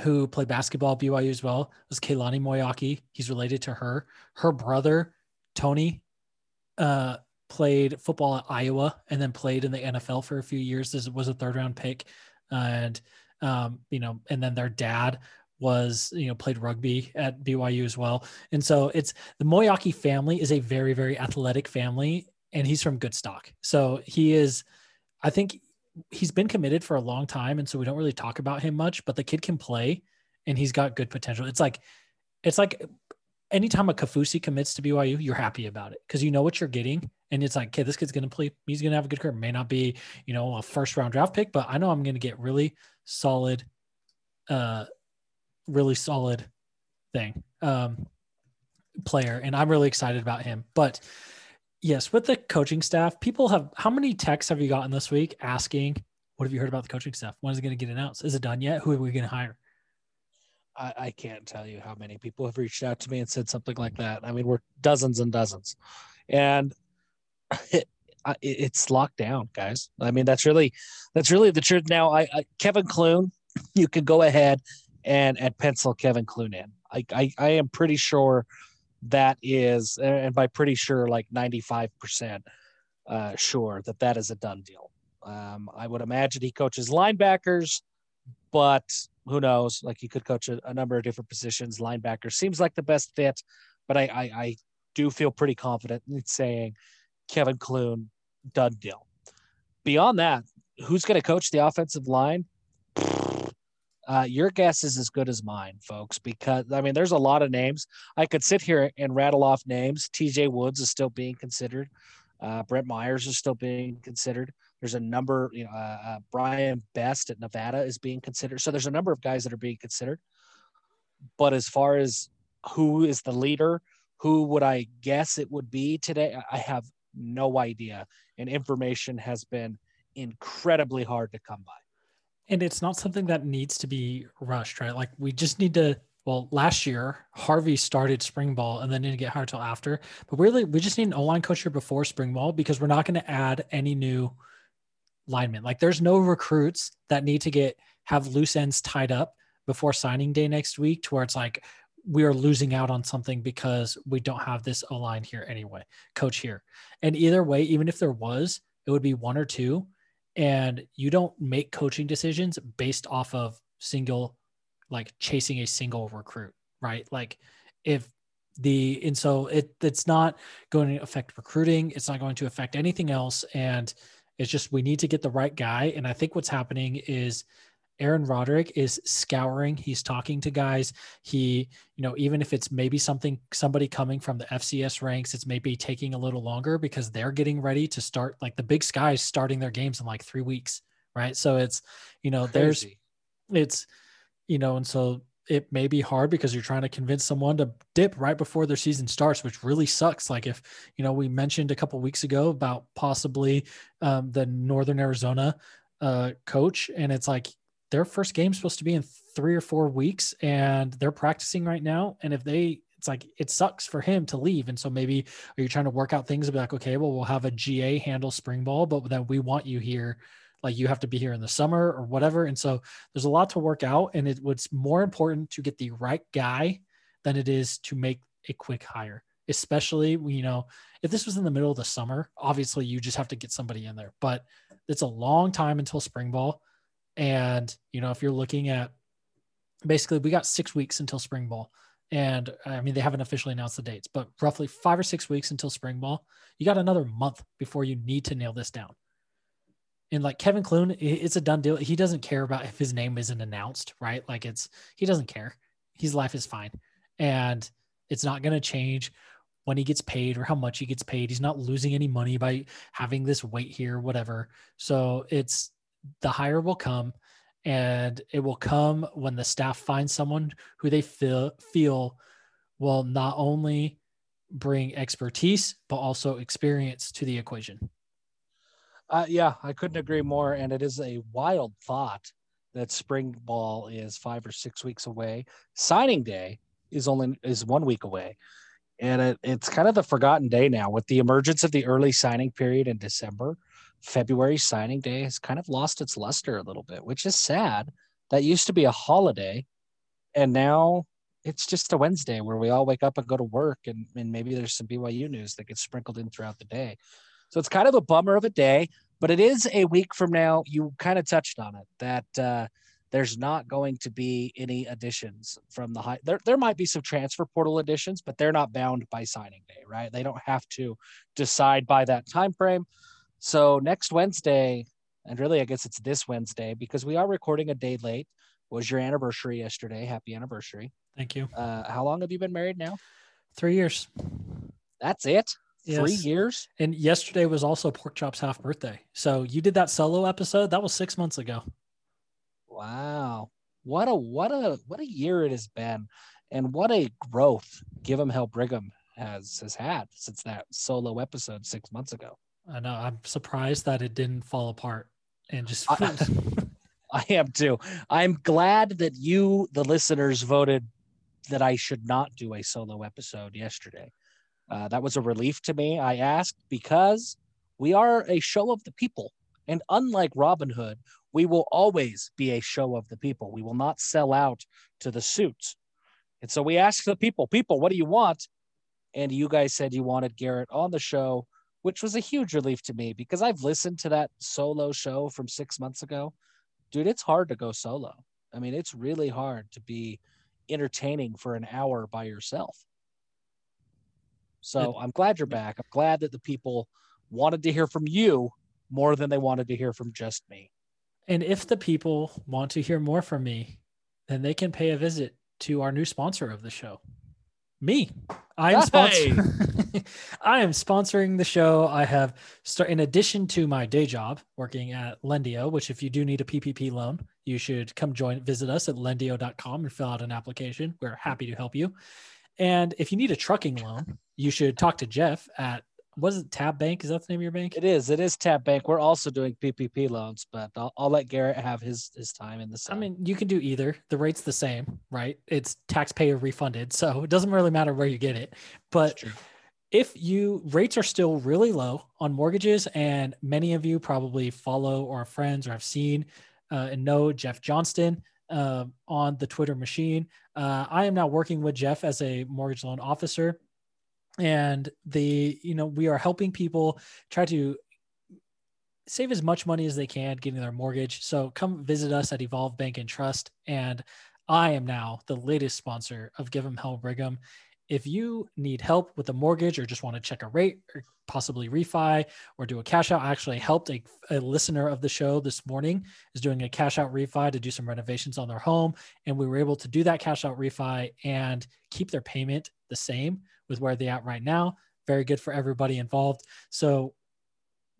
who played basketball at BYU as well, was Keilani Moeaki. He's related to her. Her brother, Tony, uh, played football at Iowa and then played in the NFL for a few years. This was a third round pick. And um, you know, and then their dad was you know played rugby at BYU as well. And so it's the Moeaki family is a very very athletic family, and he's from good stock. So he is, I think he's been committed for a long time, and so we don't really talk about him much. But the kid can play, and he's got good potential. It's like it's like anytime a Kafusi commits to BYU, you're happy about it because you know what you're getting. And it's like, okay, this kid's going to play. He's going to have a good career. May not be, you know, a first round draft pick, but I know I'm going to get really solid, uh, really solid thing, um, player. And I'm really excited about him. But yes, with the coaching staff, people have, how many texts have you gotten this week asking, what have you heard about the coaching staff? When is it going to get announced? Is it done yet? Who are we going to hire? I, I can't tell you how many people have reached out to me and said something like that. I mean, we're dozens and dozens, and (laughs) it, it's locked down, guys. I mean, that's really that's really the truth. Now, I, I Kevin Clune, you can go ahead and and pencil Kevin Clune in. I, I, I am pretty sure that is, and by pretty sure, like ninety five percent uh, sure that that is a done deal. Um, I would imagine he coaches linebackers, but who knows? Like he could coach a, a, number of different positions. Linebacker seems like the best fit, but I, I, I do feel pretty confident in saying Kevin Clune, done deal. Beyond that, who's going to coach the offensive line? Uh, your guess is as good as mine, folks, because I mean, there's a lot of names. I could sit here and rattle off names. TJ Woods is still being considered. Uh, Brent Myers is still being considered. There's a number, you know, uh, uh, Brian Best at Nevada is being considered. So there's a number of guys that are being considered. But as far as who is the leader, who would I guess it would be today? I have no idea. And information has been incredibly hard to come by. And it's not something that needs to be rushed, right? Like we just need to well, last year Harvey started spring ball and then didn't get hired till after. But really, we just need an O-line coach here before spring ball because we're not going to add any new linemen. Like there's no recruits that need to get have loose ends tied up before signing day next week to where it's like we are losing out on something because we don't have this O line here anyway, coach here. And either way, even if there was, it would be one or two. And you don't make coaching decisions based off of single, like chasing a single recruit, right? Like if the, and so it, it's not going to affect recruiting. It's not going to affect anything else. And it's just we need to get the right guy. And I think what's happening is Aaron Roderick is scouring. He's talking to guys. He, you know, even if it's maybe something somebody coming from the FCS ranks, it's maybe taking a little longer because they're getting ready to start. Like the Big Sky's starting their games in like three weeks, right? So it's, you know, Crazy. there's, it's, you know, and so it may be hard because you're trying to convince someone to dip right before their season starts, which really sucks. Like if you know we mentioned a couple weeks ago about possibly um, the Northern Arizona uh, coach, and it's like their first game's supposed to be in three or four weeks, and they're practicing right now. And if they it's like it sucks for him to leave. And so maybe are you trying to work out things and be like, okay, well, we'll have a GA handle spring ball, but then we want you here like you have to be here in the summer or whatever. And so there's a lot to work out. And it was more important to get the right guy than it is to make a quick hire, especially, you know, if this was in the middle of the summer, obviously you just have to get somebody in there, but it's a long time until spring ball. And, you know, if you're looking at basically, we got six weeks until spring ball. And I mean, they haven't officially announced the dates, but roughly five or six weeks until spring ball. You got another month before you need to nail this down. And like Kevin Clune, it's a done deal. He doesn't care about if his name isn't announced, right? Like it's he doesn't care. His life is fine. And it's not going to change when he gets paid or how much he gets paid. He's not losing any money by having this wait here, whatever. So it's the hire will come and it will come when the staff finds someone who they feel feel will not only bring expertise but also experience to the equation. Uh, yeah, I couldn't agree more. And it is a wild thought that spring ball is five or six weeks away. Signing day is only is one week away, and it, it's kind of the forgotten day now with the emergence of the early signing period in December. February signing day has kind of lost its luster a little bit, which is sad. That used to be a holiday, and now it's just a Wednesday where we all wake up and go to work, and, and maybe there's some BYU news that gets sprinkled in throughout the day. So it's kind of a bummer of a day, but it is a week from now. You kind of touched on it that uh, there's not going to be any additions from the high. There, there might be some transfer portal additions, but they're not bound by signing day, right? They don't have to decide by that time frame. So next Wednesday, and really, I guess it's this Wednesday because we are recording a day late. Was your anniversary yesterday? Happy anniversary! Thank you. Uh, how long have you been married now? Three years. That's it. Three years. And yesterday was also Pork Chop's half birthday. So you did that solo episode. That was six months ago. Wow. What a what a what a year it has been. And what a growth Give 'em Hell Brigham has has had since that solo episode six months ago. I know. I'm surprised that it didn't fall apart and just. I- (laughs) (laughs) I am too. I'm glad that you, the listeners, voted that I should not do a solo episode yesterday. Uh, that was a relief to me. I asked because we are a show of the people. And unlike Robin Hood, we will always be a show of the people. We will not sell out to the suits. And so we asked the people, people, what do you want? And you guys said you wanted Garrett on the show, which was a huge relief to me because I've listened to that solo show from six months ago dude, it's hard to go solo. I mean, it's really hard to be entertaining for an hour by yourself. So I'm glad you're back. I'm glad that the people wanted to hear from you more than they wanted to hear from just me. and if the people want to hear more from me, then they can pay a visit to our new sponsor of the show, me. I am Hey! sponsoring. (laughs) I am sponsoring the show. I have start in addition to my day job working at Lendio, which if you do need a PPP loan, you should come join visit us at lendio.com and fill out an application. We're happy to help you. And if you need a trucking loan, you should talk to Jeff at was it Tab Bank? Is that the name of your bank? It is. It is Tab Bank. We're also doing PPP loans, but I'll, I'll let Garrett have his his time in the I mean, you can do either. The rate's the same, right? It's taxpayer refunded, so it doesn't really matter where you get it. But if you rates are still really low on mortgages, and many of you probably follow or friends or have seen uh, and know Jeff Johnston uh, on the Twitter machine, uh, I am now working with Jeff as a mortgage loan officer, and the you know we are helping people try to save as much money as they can getting their mortgage. So come visit us at Evolve Bank and Trust. And I am now the latest sponsor of give them Hell Brigham. If you need help with a mortgage or just want to check a rate or possibly refi or do a cash out, I actually helped a, a listener of the show this morning is doing a cash out refi to do some renovations on their home. And we were able to do that cash out refi and keep their payment the same with where they're at right now. Very good for everybody involved. So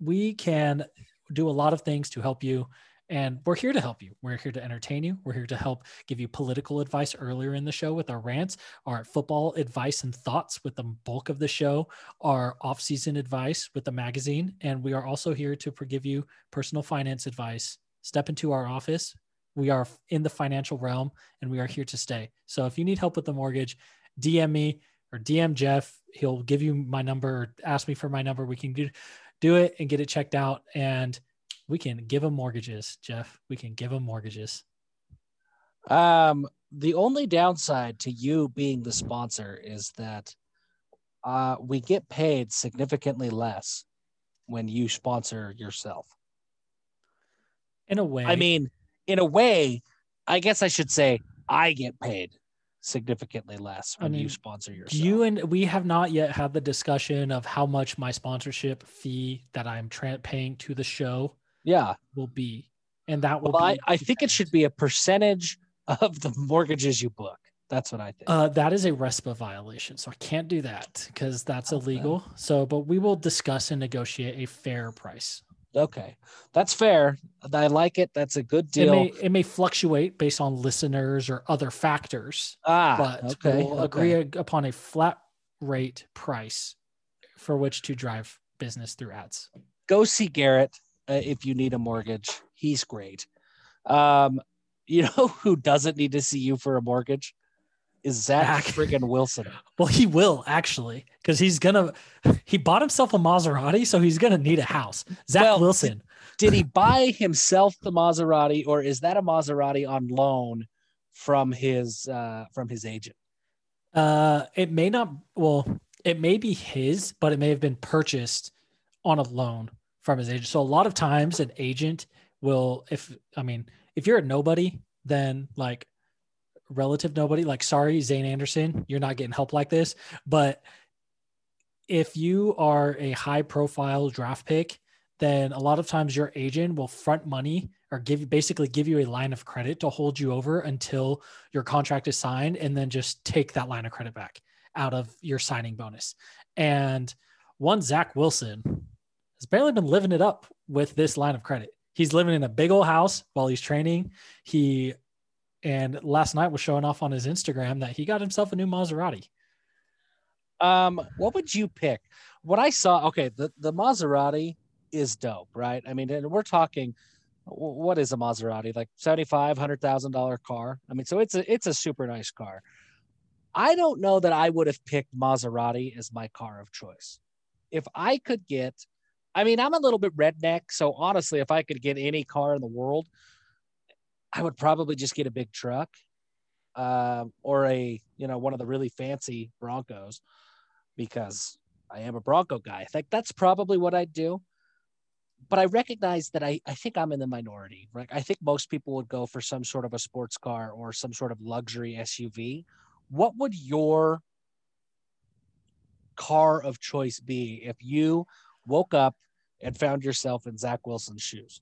we can do a lot of things to help you and we're here to help you. We're here to entertain you. We're here to help give you political advice earlier in the show with our rants our football advice and thoughts with the bulk of the show our off-season advice with the magazine and we are also here to give you personal finance advice. Step into our office. We are in the financial realm and we are here to stay. So if you need help with the mortgage dm me or dm jeff he'll give you my number ask me for my number. We can do do it and get it checked out and we can give them mortgages jeff. We can give them mortgages. Um, the only downside to you being the sponsor is that uh, we get paid significantly less when you sponsor yourself. in a way. I mean, in a way, I guess I should say I get paid significantly less I when you sponsor yourself. you and we have not yet had the discussion of how much my sponsorship fee that i'm tra- paying to the show Yeah. will be, and that will Well, I. I think it should be a percentage of the mortgages you book. That's what I think. Uh, that is a RESPA violation, so I can't do that because that's Okay. illegal. So, but we will discuss and negotiate a fair price. Okay. That's fair. I like it. That's a good It deal. may it may fluctuate based on listeners or other factors, ah, but okay. we'll okay. agree upon a flat rate price for which to drive business through ads. Go see Garrett uh, if you need a mortgage. He's great. Um, (laughs) you know who doesn't need to see you for a mortgage? Is Zach friggin' Wilson. Well, he will actually because he's gonna. He bought himself a Maserati, so he's gonna need a house. Zach Well, Wilson. Did he buy himself the Maserati, or is that a Maserati on loan from his uh, from his agent? Uh, it may not. Well, it may be his, but it may have been purchased on a loan from his agent. So a lot of times, an agent will, if I mean, if you're a nobody, then like relative nobody, like sorry, Zayne Anderson, you're not getting help like this. But if you are a high profile draft pick, then a lot of times your agent will front money or give basically give you a line of credit to hold you over until your contract is signed and then just take that line of credit back out of your signing bonus. And one Zach Wilson has barely been living it up with this line of credit. He's living in a big old house while he's training. He and last night was showing off on his Instagram that he got himself a new Maserati. Um, what would you pick? What I saw, okay, the, the Maserati is dope, right? I mean, and we're talking what is a Maserati? Like seventy-five hundred thousand dollar car. I mean, so it's a it's a super nice car. I don't know that I would have picked Maserati as my car of choice. If I could get, I mean, I'm a little bit redneck, so honestly, if I could get any car in the world, I would probably just get a big truck, um, or a you know one of the really fancy Broncos, because I am a Bronco guy. Like that's probably what I'd do. But I recognize that I, I think I'm in the minority, right? I think most people would go for some sort of a sports car or some sort of luxury SUV. What would your car of choice be if you woke up and found yourself in Zach Wilson's shoes?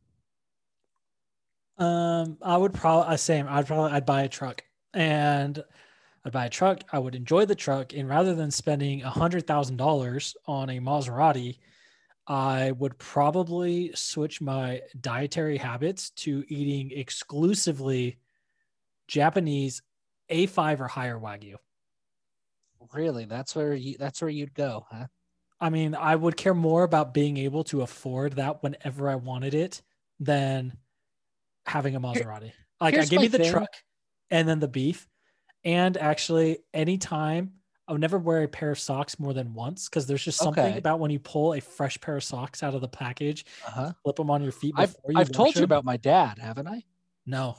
Um, I would probably same. I'd probably I'd buy a truck and I'd buy a truck. I would enjoy the truck, and rather than spending a hundred thousand dollars on a Maserati, I would probably switch my dietary habits to eating exclusively Japanese A5 or higher Wagyu. Really? That's where you that's where you'd go, huh? I mean, I would care more about being able to afford that whenever I wanted it than having a Maserati. Like I here's give my you the thing. truck and then the beef. And actually, anytime I would never wear a pair of socks more than once because there's just something Okay. about when you pull a fresh pair of socks out of the package, Uh-huh. flip them on your feet I've you I've told wash you about my dad, haven't I? No.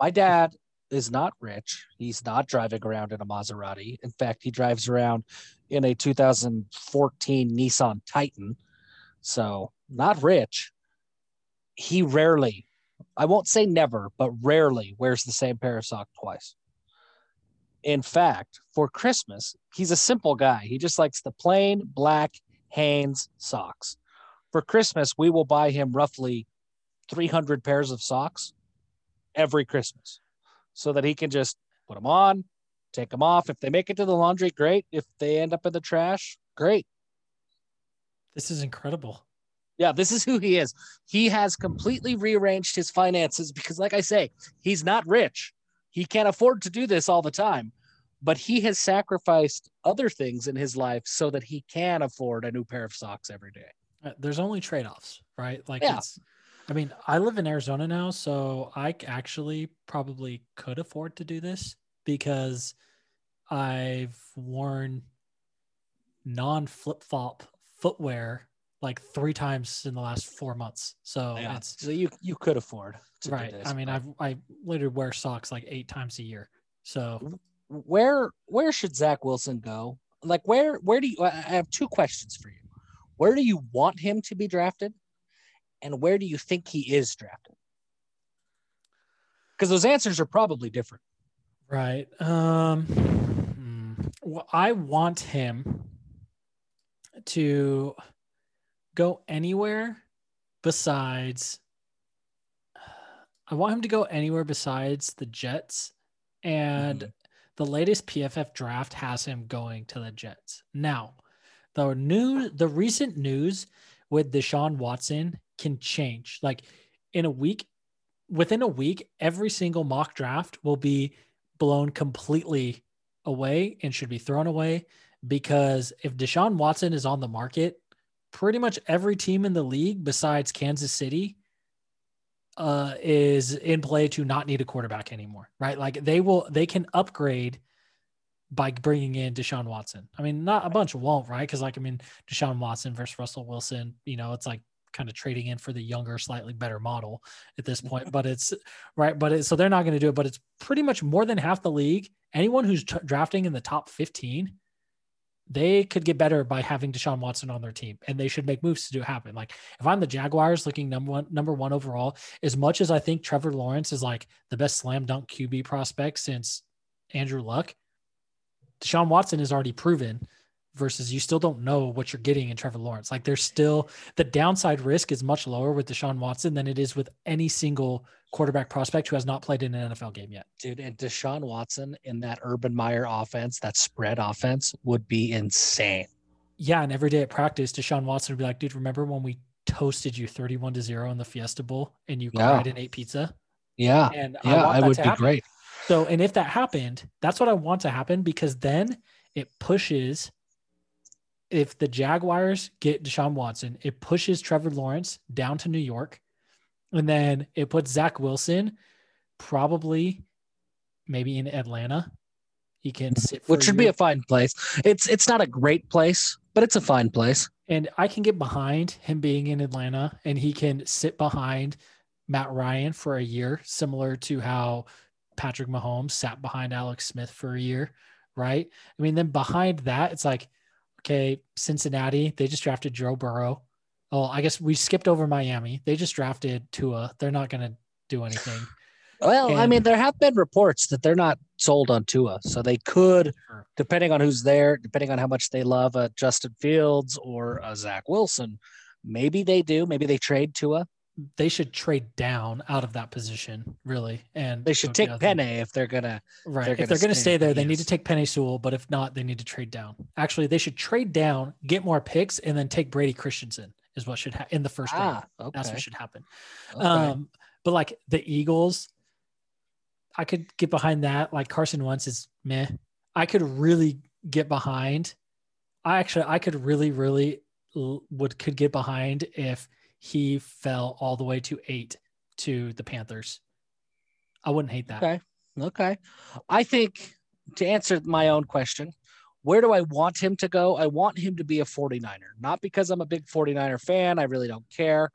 My dad is not rich. He's not driving around in a Maserati. In fact, he drives around in a 2014 Nissan Titan. So, not rich. He rarely, I won't say never, but rarely wears the same pair of socks twice. In fact, for Christmas, he's a simple guy. He just likes the plain black Hanes socks. For Christmas, we will buy him roughly 300 pairs of socks every Christmas so that he can just put them on, take them off. If they make it to the laundry, great. If they end up in the trash, great. This is incredible. Yeah, this is who he is. He has completely rearranged his finances because, like I say, he's not rich. He can't afford to do this all the time, but he has sacrificed other things in his life so that he can afford a new pair of socks every day. Uh, There's only trade offs, right? Like, Yeah. it's, I mean, I live in Arizona now, so I actually probably could afford to do this because I've worn non flip flop footwear like three times in the last four months. So Yeah, it's so you you could afford to right. do this. I mean, I've I literally wear socks like eight times a year. So where where should Zach Wilson go? Like where where do you I I have two questions for you. Where do you want him to be drafted? And where do you think he is drafted? Because those answers are probably different. Right. Um hmm. well, I want him to go anywhere besides I want him to go anywhere besides the Jets. And Mhm. the latest PFF draft has him going to the Jets. Now, the new the recent news with Deshaun Watson can change. Like in a week, within a week, every single mock draft will be blown completely away and should be thrown away because if Deshaun Watson is on the market, pretty much every team in the league besides Kansas City uh, is in play to not need a quarterback anymore, right? Like they will, they can upgrade by bringing in Deshaun Watson. I mean, not a bunch won't, right? Because like I mean, Deshaun Watson versus Russell Wilson, you know, it's like kind of trading in for the younger, slightly better model at this point. but it's right, but so they're not going to do it. But it's pretty much more than half the league. Anyone who's t- drafting in the top fifteen they could get better by having Deshaun Watson on their team, and they should make moves to do happen. Like if I'm the Jaguars, looking number one, number one overall, as much as I think Trevor Lawrence is like the best slam dunk QB prospect since Andrew Luck, Deshaun Watson is already proven. Versus you still don't know what you're getting in Trevor Lawrence. Like there's still the downside risk is much lower with Deshaun Watson than it is with any single quarterback prospect who has not played in an NFL game yet. Dude, and Deshaun Watson in that Urban Meyer offense, that spread offense would be insane. Yeah, and every day at practice, Deshaun Watson would be like, dude, remember when we toasted you 31 to 0 in the Fiesta Bowl and you Yeah. cried and ate pizza? Yeah. And Yeah, I would be happen. great. So, and if that happened, that's what I want to happen because then it pushes. If the Jaguars get Deshaun Watson, it pushes Trevor Lawrence down to New York, and then it puts Zach Wilson probably maybe in Atlanta. He can sit, Which should be a fine place. It's it's not a great place, but it's a fine place. and I can get behind him being in Atlanta, and he can sit behind Matt Ryan for a year, similar to how Patrick Mahomes sat behind Alex Smith for a year, right? I mean, then behind that, it's like, okay, Cincinnati, they just drafted Joe Burrow. Oh, I guess we skipped over Miami. They just drafted Tua. They're not going to do anything. (laughs) Well, I mean, there have been reports that they're not sold on Tua, so they could, Sure. depending on who's there, depending on how much they love uh, Justin Fields or uh, Zach Wilson, maybe they do. Maybe they trade Tua. They should trade down out of that position, really. And They should take. Penei if they're gonna. Right. they're if gonna they're going to stay there, they need to take Penei Sewell. But if not, they need to trade down. Actually, they should trade down, get more picks, and then take Brady Christensen. Is what should ha- in the first round. Ah, okay. That's what should happen. okay. Um, but like the Eagles, I could get behind that. Like Carson Wentz is meh. I could really get behind. I actually, I could really, really would could get behind if he fell all the way to eight to the Panthers. I wouldn't hate that. Okay. Okay. I think to answer my own question, where do I want him to go? I want him to be a 49er, not because I'm a big 49er fan. I really don't care.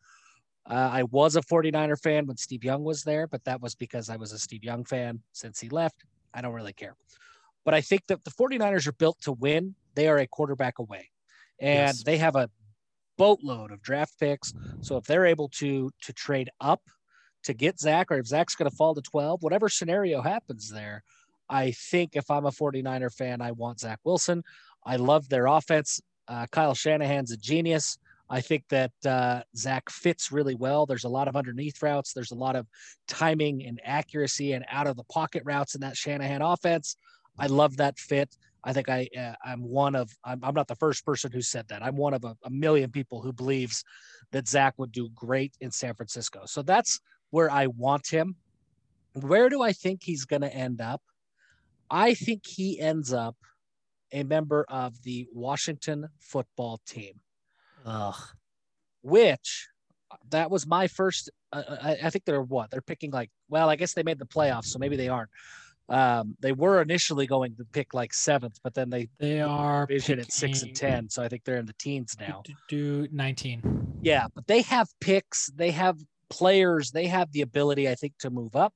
Uh, I was a 49er fan when Steve Young was there, but that was because I was a Steve Young fan since he left. I don't really care. But I think that the 49ers are built to win. They are a quarterback away. And Yes. they have a boatload of draft picks. So if they're able to to trade up to get Zach, or if Zach's going to fall to 12, whatever scenario happens there, I think if I'm a 49er fan, I want Zach Wilson. I love their offense. Uh, Kyle Shanahan's a genius. I think that uh, Zach fits really well. There's a lot of underneath routes. There's a lot of timing and accuracy and out of the pocket routes in that Shanahan offense. I love that fit. I think I uh, I'm one of I'm, I'm not the first person who said that. I'm one of a, a million people who believes that Zach would do great in San Francisco. So that's where I want him. Where do I think he's going to end up? I think he ends up a member of the Washington football team, Ugh. which uh, that was my first. Uh, I, I think they're what they're picking like. Well, I guess they made the playoffs, so maybe they aren't. Um, they were initially going to pick like seventh, but then they They are division at six and ten, so I think they're in the teens now. Do, do, do 19. Yeah, but they have picks, they have players, they have the ability, I think, to move up.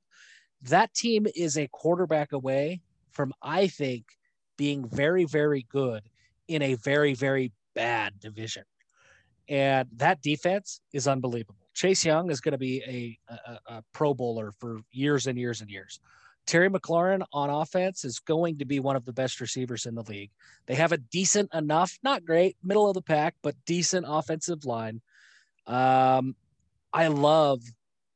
That team is a quarterback away from, I think, being very, very good in a very, very bad division. And that defense is unbelievable. Chase Young is going to be a, a, a Pro Bowler for years and years and years. Terry McLaurin on offense is going to be one of the best receivers in the league. They have a decent enough, not great, middle of the pack, but decent offensive line. Um, I love,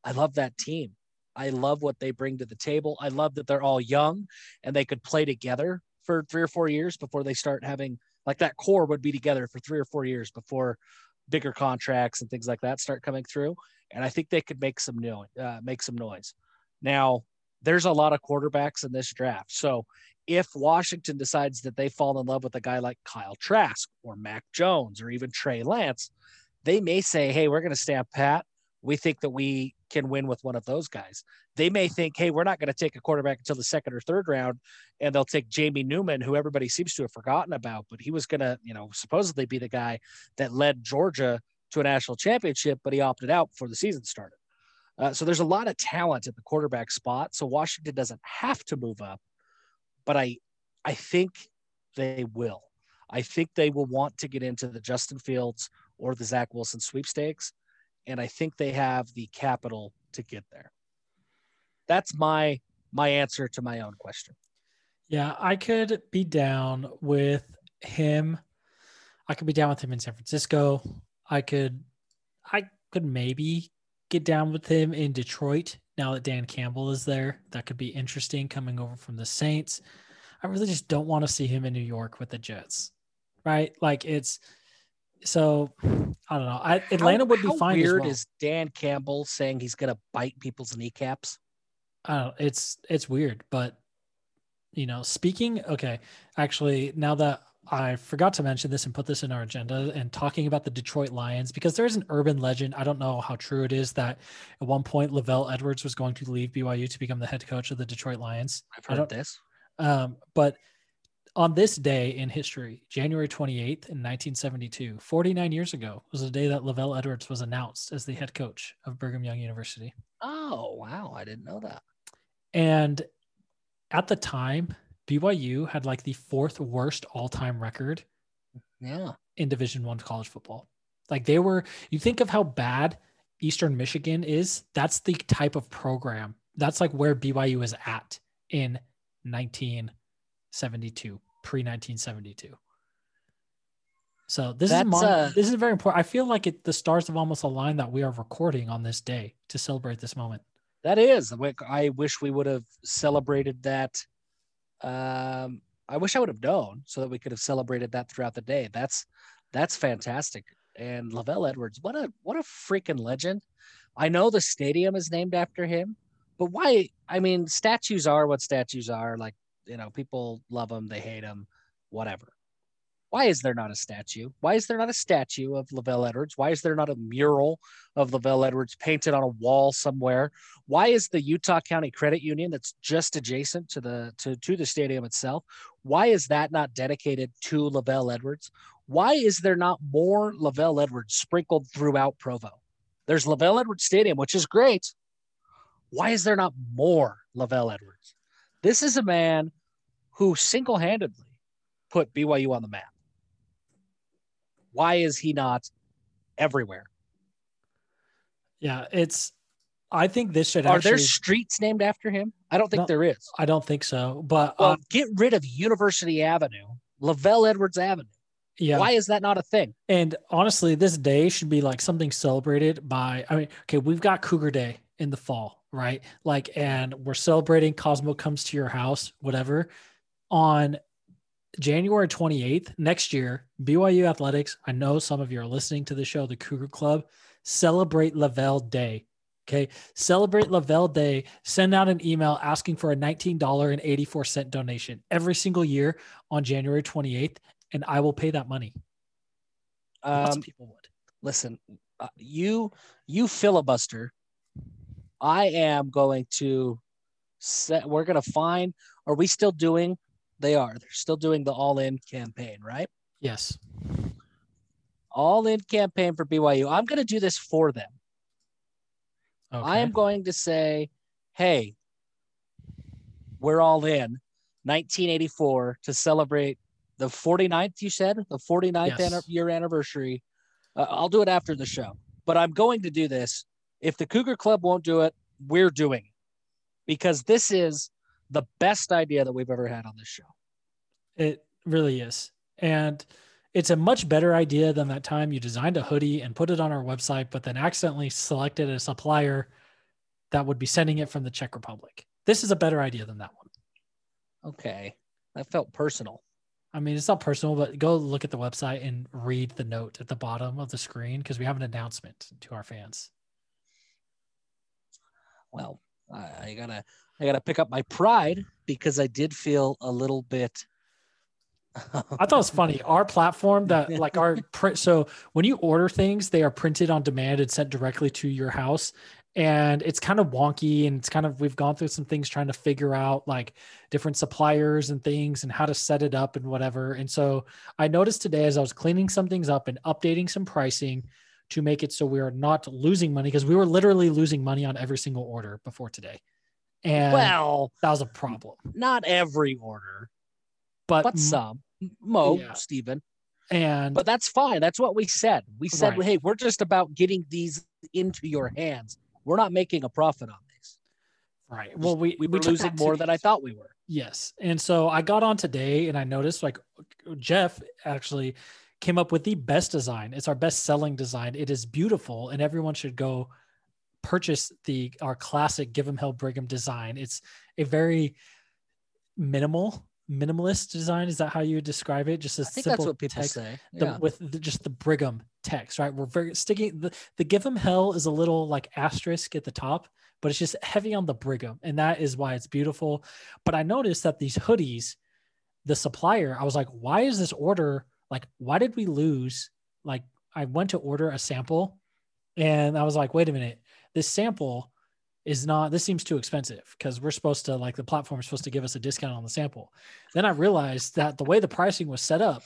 I love that team. I love what they bring to the table. I love that they're all young and they could play together for three or four years before they start having like that core would be together for three or four years before bigger contracts and things like that start coming through. And I think they could make some new, uh, make some noise. Now, there's a lot of quarterbacks in this draft. So if Washington decides that they fall in love with a guy like Kyle Trask or Mac Jones or even Trey Lance, they may say, Hey, we're going to stamp pat. We think that we can win with one of those guys. They may think, Hey, we're not going to take a quarterback until the second or third round. And they'll take Jamie Newman, who everybody seems to have forgotten about, but he was going to, you know, supposedly be the guy that led Georgia to a national championship, but he opted out before the season started. Uh, so there's a lot of talent at the quarterback spot. So Washington doesn't have to move up, but I, I think they will. I think they will want to get into the Justin Fields or the Zach Wilson sweepstakes, and I think they have the capital to get there. That's my my answer to my own question. Yeah, I could be down with him. I could be down with him in San Francisco. I could I could maybe get down with him in Detroit now that Dan Campbell is there. That could be interesting coming over from the Saints. I really just don't want to see him in New York with the Jets. Right? Like it's so I don't know. I, Atlanta how, would be fine. Weird well. is Dan Campbell saying he's going to bite people's kneecaps. I don't know. It's it's weird, but you know, speaking. Okay, actually, now that I forgot to mention this and put this in our agenda and talking about the Detroit Lions because there's an urban legend. I don't know how true it is that at one point LaVell Edwards was going to leave BYU to become the head coach of the Detroit Lions. I've heard this. Um, but on this day in history, January 28th in 1972, 49 years ago, was the day that LaVell Edwards was announced as the head coach of Brigham Young University. Oh, wow. I didn't know that. And at the time, BYU had like the fourth worst all-time record. Yeah. In Division 1 college football. Like they were you think of how bad Eastern Michigan is, that's the type of program. That's like where BYU is at in 1972, pre 1972. So this That's, is uh, this is very important. I feel like it, the stars have almost aligned that we are recording on this day to celebrate this moment. That is. I wish we would have celebrated that. Um, I wish I would have known so that we could have celebrated that throughout the day. That's that's fantastic. And LaVell Edwards, what a what a freaking legend. I know the stadium is named after him, but why? I mean, statues are what statues are. Like you know, people love them, they hate them, whatever. Why is there not a statue? Why is there not a statue of LaVell Edwards? Why is there not a mural of LaVell Edwards painted on a wall somewhere? Why is the Utah County Credit Union that's just adjacent to the to, to the stadium itself? Why is that not dedicated to LaVell Edwards? Why is there not more LaVell Edwards sprinkled throughout Provo? There's LaVell Edwards Stadium, which is great. Why is there not more LaVell Edwards? This is a man who single handedly put BYU on the map. Why is he not everywhere? Yeah, it's. I think this should. Are actually, there streets named after him? I don't think no, there is. I don't think so. But well, um, get rid of University Avenue, LaVell Edwards Avenue. Yeah. Why is that not a thing? And honestly, this day should be like something celebrated by. I mean, okay, we've got Cougar Day in the fall, right? Like, and we're celebrating Cosmo comes to your house, whatever. On January 28th next year, BYU Athletics. I know some of you are listening to the show, the Cougar Club. Celebrate LaVell Day. Okay. Celebrate LaVell Day. Send out an email asking for a $19.84 donation every single year on January 28th, and I will pay that money. Um, people would. Listen, uh, you you filibuster. I am going to set. We're going to find. Are we still doing they are. They're still doing the all in campaign, right? Yes. All in campaign for BYU. I'm going to do this for them. Okay. I am going to say, hey, we're all in 1984 to celebrate the 49th, you said, the 49th yes. year anniversary. Uh, I'll do it after the show, but I'm going to do this. If the Cougar Club won't do it, we're doing it because this is the best idea that we've ever had on this show. It really is. And it's a much better idea than that time you designed a hoodie and put it on our website, but then accidentally selected a supplier that would be sending it from the Czech Republic. This is a better idea than that one. Okay. That felt personal. I mean, it's not personal, but go look at the website and read the note at the bottom of the screen because we have an announcement to our fans. Well, I, I gotta I gotta pick up my pride because I did feel a little bit I thought it was funny. Our platform that (laughs) like our print. So when you order things, they are printed on demand and sent directly to your house. And it's kind of wonky and it's kind of, we've gone through some things trying to figure out like different suppliers and things and how to set it up and whatever. And so I noticed today as I was cleaning some things up and updating some pricing to make it so we are not losing money because we were literally losing money on every single order before today. And well, that was a problem. Not every order, but, but some. Mo, Yeah. Stephen. and But that's fine. That's what we said. We said, Right. hey, we're just about getting these into your hands. We're not making a profit on these. right. Well, we, We were took losing more than I thought we were. Yes. And so I got on today and I noticed like Jeff actually came up with the best design. It's our best selling design. It is beautiful and everyone should go purchase the our classic Give 'em Hell Brigham design. It's a very minimal minimalist design. Is that how you would describe it? Just a I think simple that's what people text say. the, with the, just the Brigham text, right? We're very sticking the, the give 'em hell is a little like asterisk at the top, but it's just heavy on the Brigham. And that is why it's beautiful. But I noticed that these hoodies, the supplier, I was like, why is this order like, why did we lose? Like, I went to order a sample and I was like, wait a minute, this sample is not this seems too expensive because we're supposed to like the platform is supposed to give us a discount on the sample then i realized that the way the pricing was set up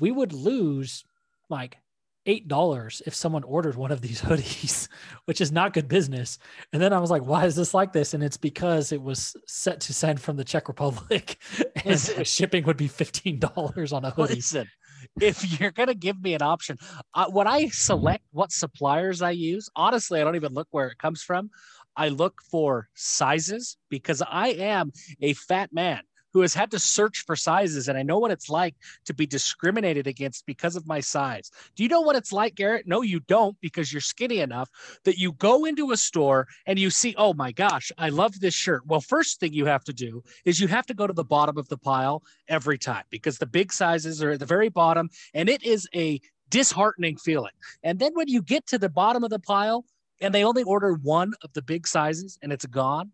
we would lose like eight dollars if someone ordered one of these (laughs) hoodies which is not good business. And then i was like why is this like this? And it's because it was set to send from the czech republic (laughs) and (laughs) shipping would be $15 on a hoodie. Listen, if you're gonna give me an option, uh, when I select what suppliers I use, honestly, I don't even look where it comes from. I look for sizes because I am a fat man who has had to search for sizes, and I know what it's like to be discriminated against because of my size. Do you know what it's like, Garrett? No, you don't, because you're skinny enough that you go into a store and you see, oh my gosh, I love this shirt. Well, first thing you have to do is you have to go to the bottom of the pile every time because the big sizes are at the very bottom and it is a disheartening feeling. And then when you get to the bottom of the pile and they only order one of the big sizes and it's gone,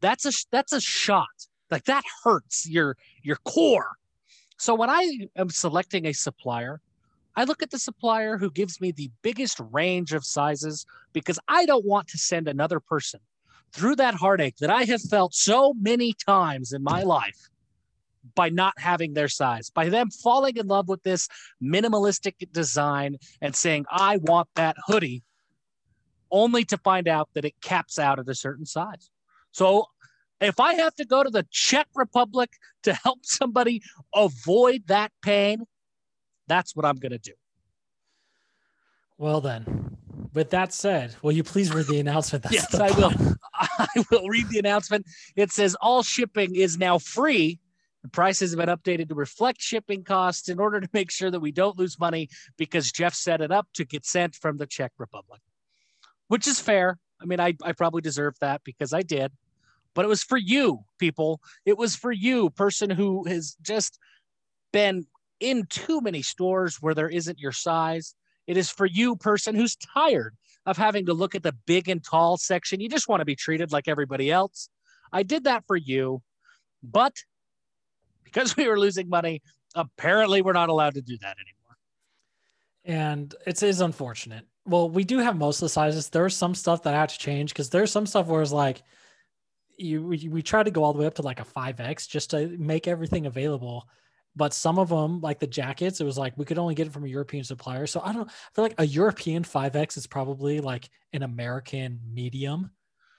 that's a that's a shot. Like that hurts your your core. So when I am selecting a supplier, I look at the supplier who gives me the biggest range of sizes because I don't want to send another person through that heartache that I have felt so many times in my life by not having their size, by them falling in love with this minimalistic design and saying, I want that hoodie, only to find out that it caps out at a certain size. So if I have to go to the Czech Republic to help somebody avoid that pain, that's what I'm going to do. well then with that said will you please read the announcement That's Yes, I will. (laughs) I will read the announcement. It says all shipping is now free. The prices have been updated to reflect shipping costs in order to make sure that we don't lose money because Jeff set it up to get sent from the Czech Republic, which is fair. I mean, I, I probably deserve that because I did, but it was for you, people. It was for you, person who has just been in too many stores where there isn't your size. It is for you, person who's tired of having to look at the big and tall section. You just want to be treated like everybody else. I did that for you, but because we were losing money, apparently we're not allowed to do that anymore. and it is unfortunate. Well, we do have most of the sizes. There's some stuff that I had to change because there's some stuff where it's like you we, we try to go all the way up to like a 5x just to make everything available. But some of them, like the jackets, it was like we could only get it from a European supplier. So I don't I feel like a European 5x is probably like an American medium.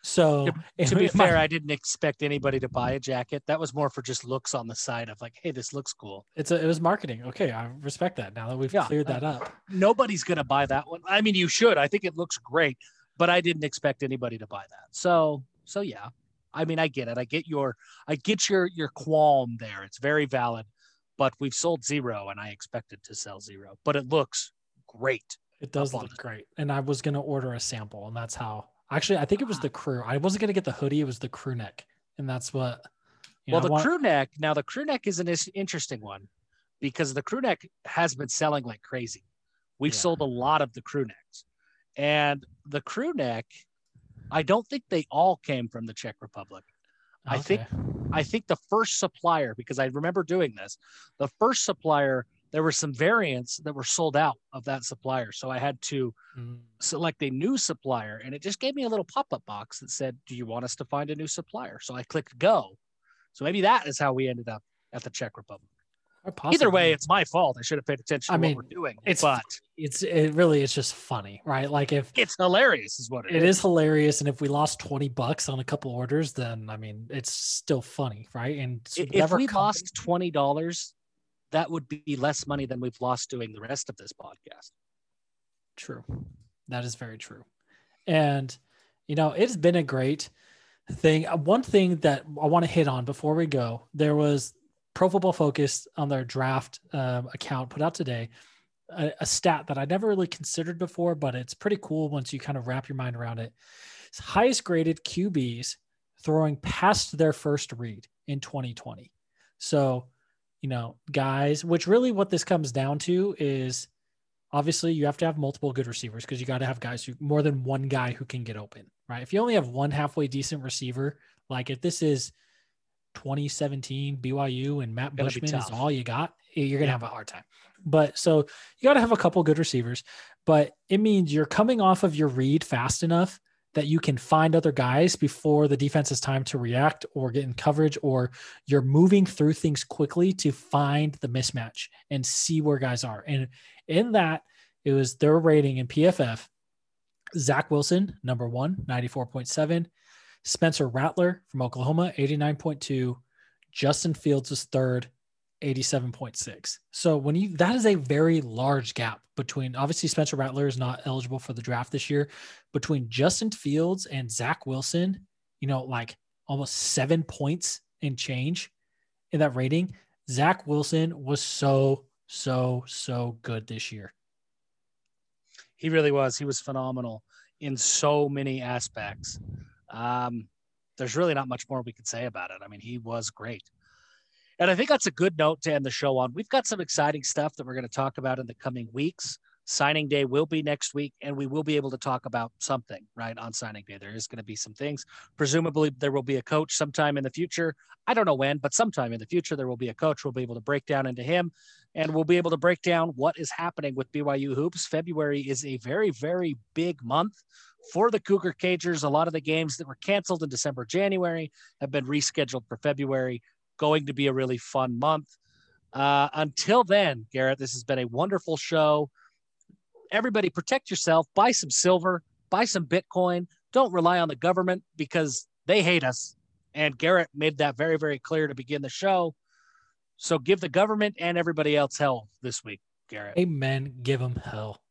So To (laughs) be it might- fair, I didn't expect anybody to buy a jacket. That was more for just looks on the side of like, hey, this looks cool. it's a, it was marketing. Okay, I respect that. Now that we've Yeah, cleared uh, that up. Nobody's to buy that one. I mean, you should. I think it looks great, but I didn't expect anybody to buy that. So, so yeah. I mean, I get it. I get your, I get your your qualm there. It's very valid. but we've sold zero, and I expected to sell zero. But it looks great. It does look it. great. And I was gonna order a sample, and that's how actually I think it was the ah. crew. I wasn't gonna get the hoodie, it was the crew neck. And that's what you well, know, I the want- crew neck. Now, the crew neck is an interesting one because the crew neck has been selling like crazy. We've Yeah. sold a lot of the crew necks, and the crew neck. I don't think they all came from the Czech Republic. I think- I think the first supplier, because I remember doing this, the first supplier, there were some variants that were sold out of that supplier. So I had to Mm, select a new supplier and it just gave me a little pop-up box that said, Do you want us to find a new supplier? So I clicked go. So maybe that is how we ended up at the Czech Republic. Either way, it's my fault. I should have paid attention I to mean, what we're doing. it's- but it's it really it's just funny, right? Like if it's hilarious, is what it is hilarious, and if we lost twenty bucks on a couple orders, then I mean it's still funny, right? And If we company- lost twenty dollars, that would be less money than we've lost doing the rest of this podcast. True. That is very true. And, you know, it's been a great thing. Uh, One thing that I want to hit on before we go there was Pro Football Focus on their draft um, account put out today a, a stat that I never really considered before, but it's pretty cool once you kind of wrap your mind around it. It's highest graded QBs throwing past their first read in 2020. So, you know, guys, which really what this comes down to is obviously you have to have multiple good receivers because you got to have guys who more than one guy who can get open, right? If you only have one halfway decent receiver, like if this is 2017 BYU and Matt Bushman is all you got, you're gonna Yeah. have a hard time. But so you got to have a couple good receivers, but it means you're coming off of your read fast enough that you can find other guys before the defense has time to react or get in coverage, or you're moving through things quickly to find the mismatch and see where guys are. And in that, it was their rating in PFF. Zach Wilson, number one, 94.7. Spencer Rattler from Oklahoma, 89.2. Justin Fields was third, 87.6. So when you that is a very large gap between obviously Spencer Rattler is not eligible for the draft this year. Between Justin Fields and Zach Wilson, you know, like almost seven points in change in that rating. Zach Wilson was so, so, so good this year. He really was. He was phenomenal in so many aspects. Um, there's really not much more we can say about it. I mean, he was great. And I think that's a good note to end the show on. We've got some exciting stuff that we're going to talk about in the coming weeks. Signing day will be next week, and we will be able to talk about something right on signing day. There is going to be some things. Presumably, there will be a coach sometime in the future. I don't know when, but sometime in the future, there will be a coach. We'll be able to break down into him, and we'll be able to break down what is happening with BYU hoops. February is a very, very big month for the Cougar Cagers. A lot of the games that were canceled in December, January have been rescheduled for February. Going to be a really fun month. Uh, until then, Garrett, this has been a wonderful show. Everybody, protect yourself. Buy some silver. Buy some Bitcoin. Don't rely on the government because they hate us. And Garrett made that very, very clear to begin the show. So give the government and everybody else hell this week, Garrett. Amen. Give them hell.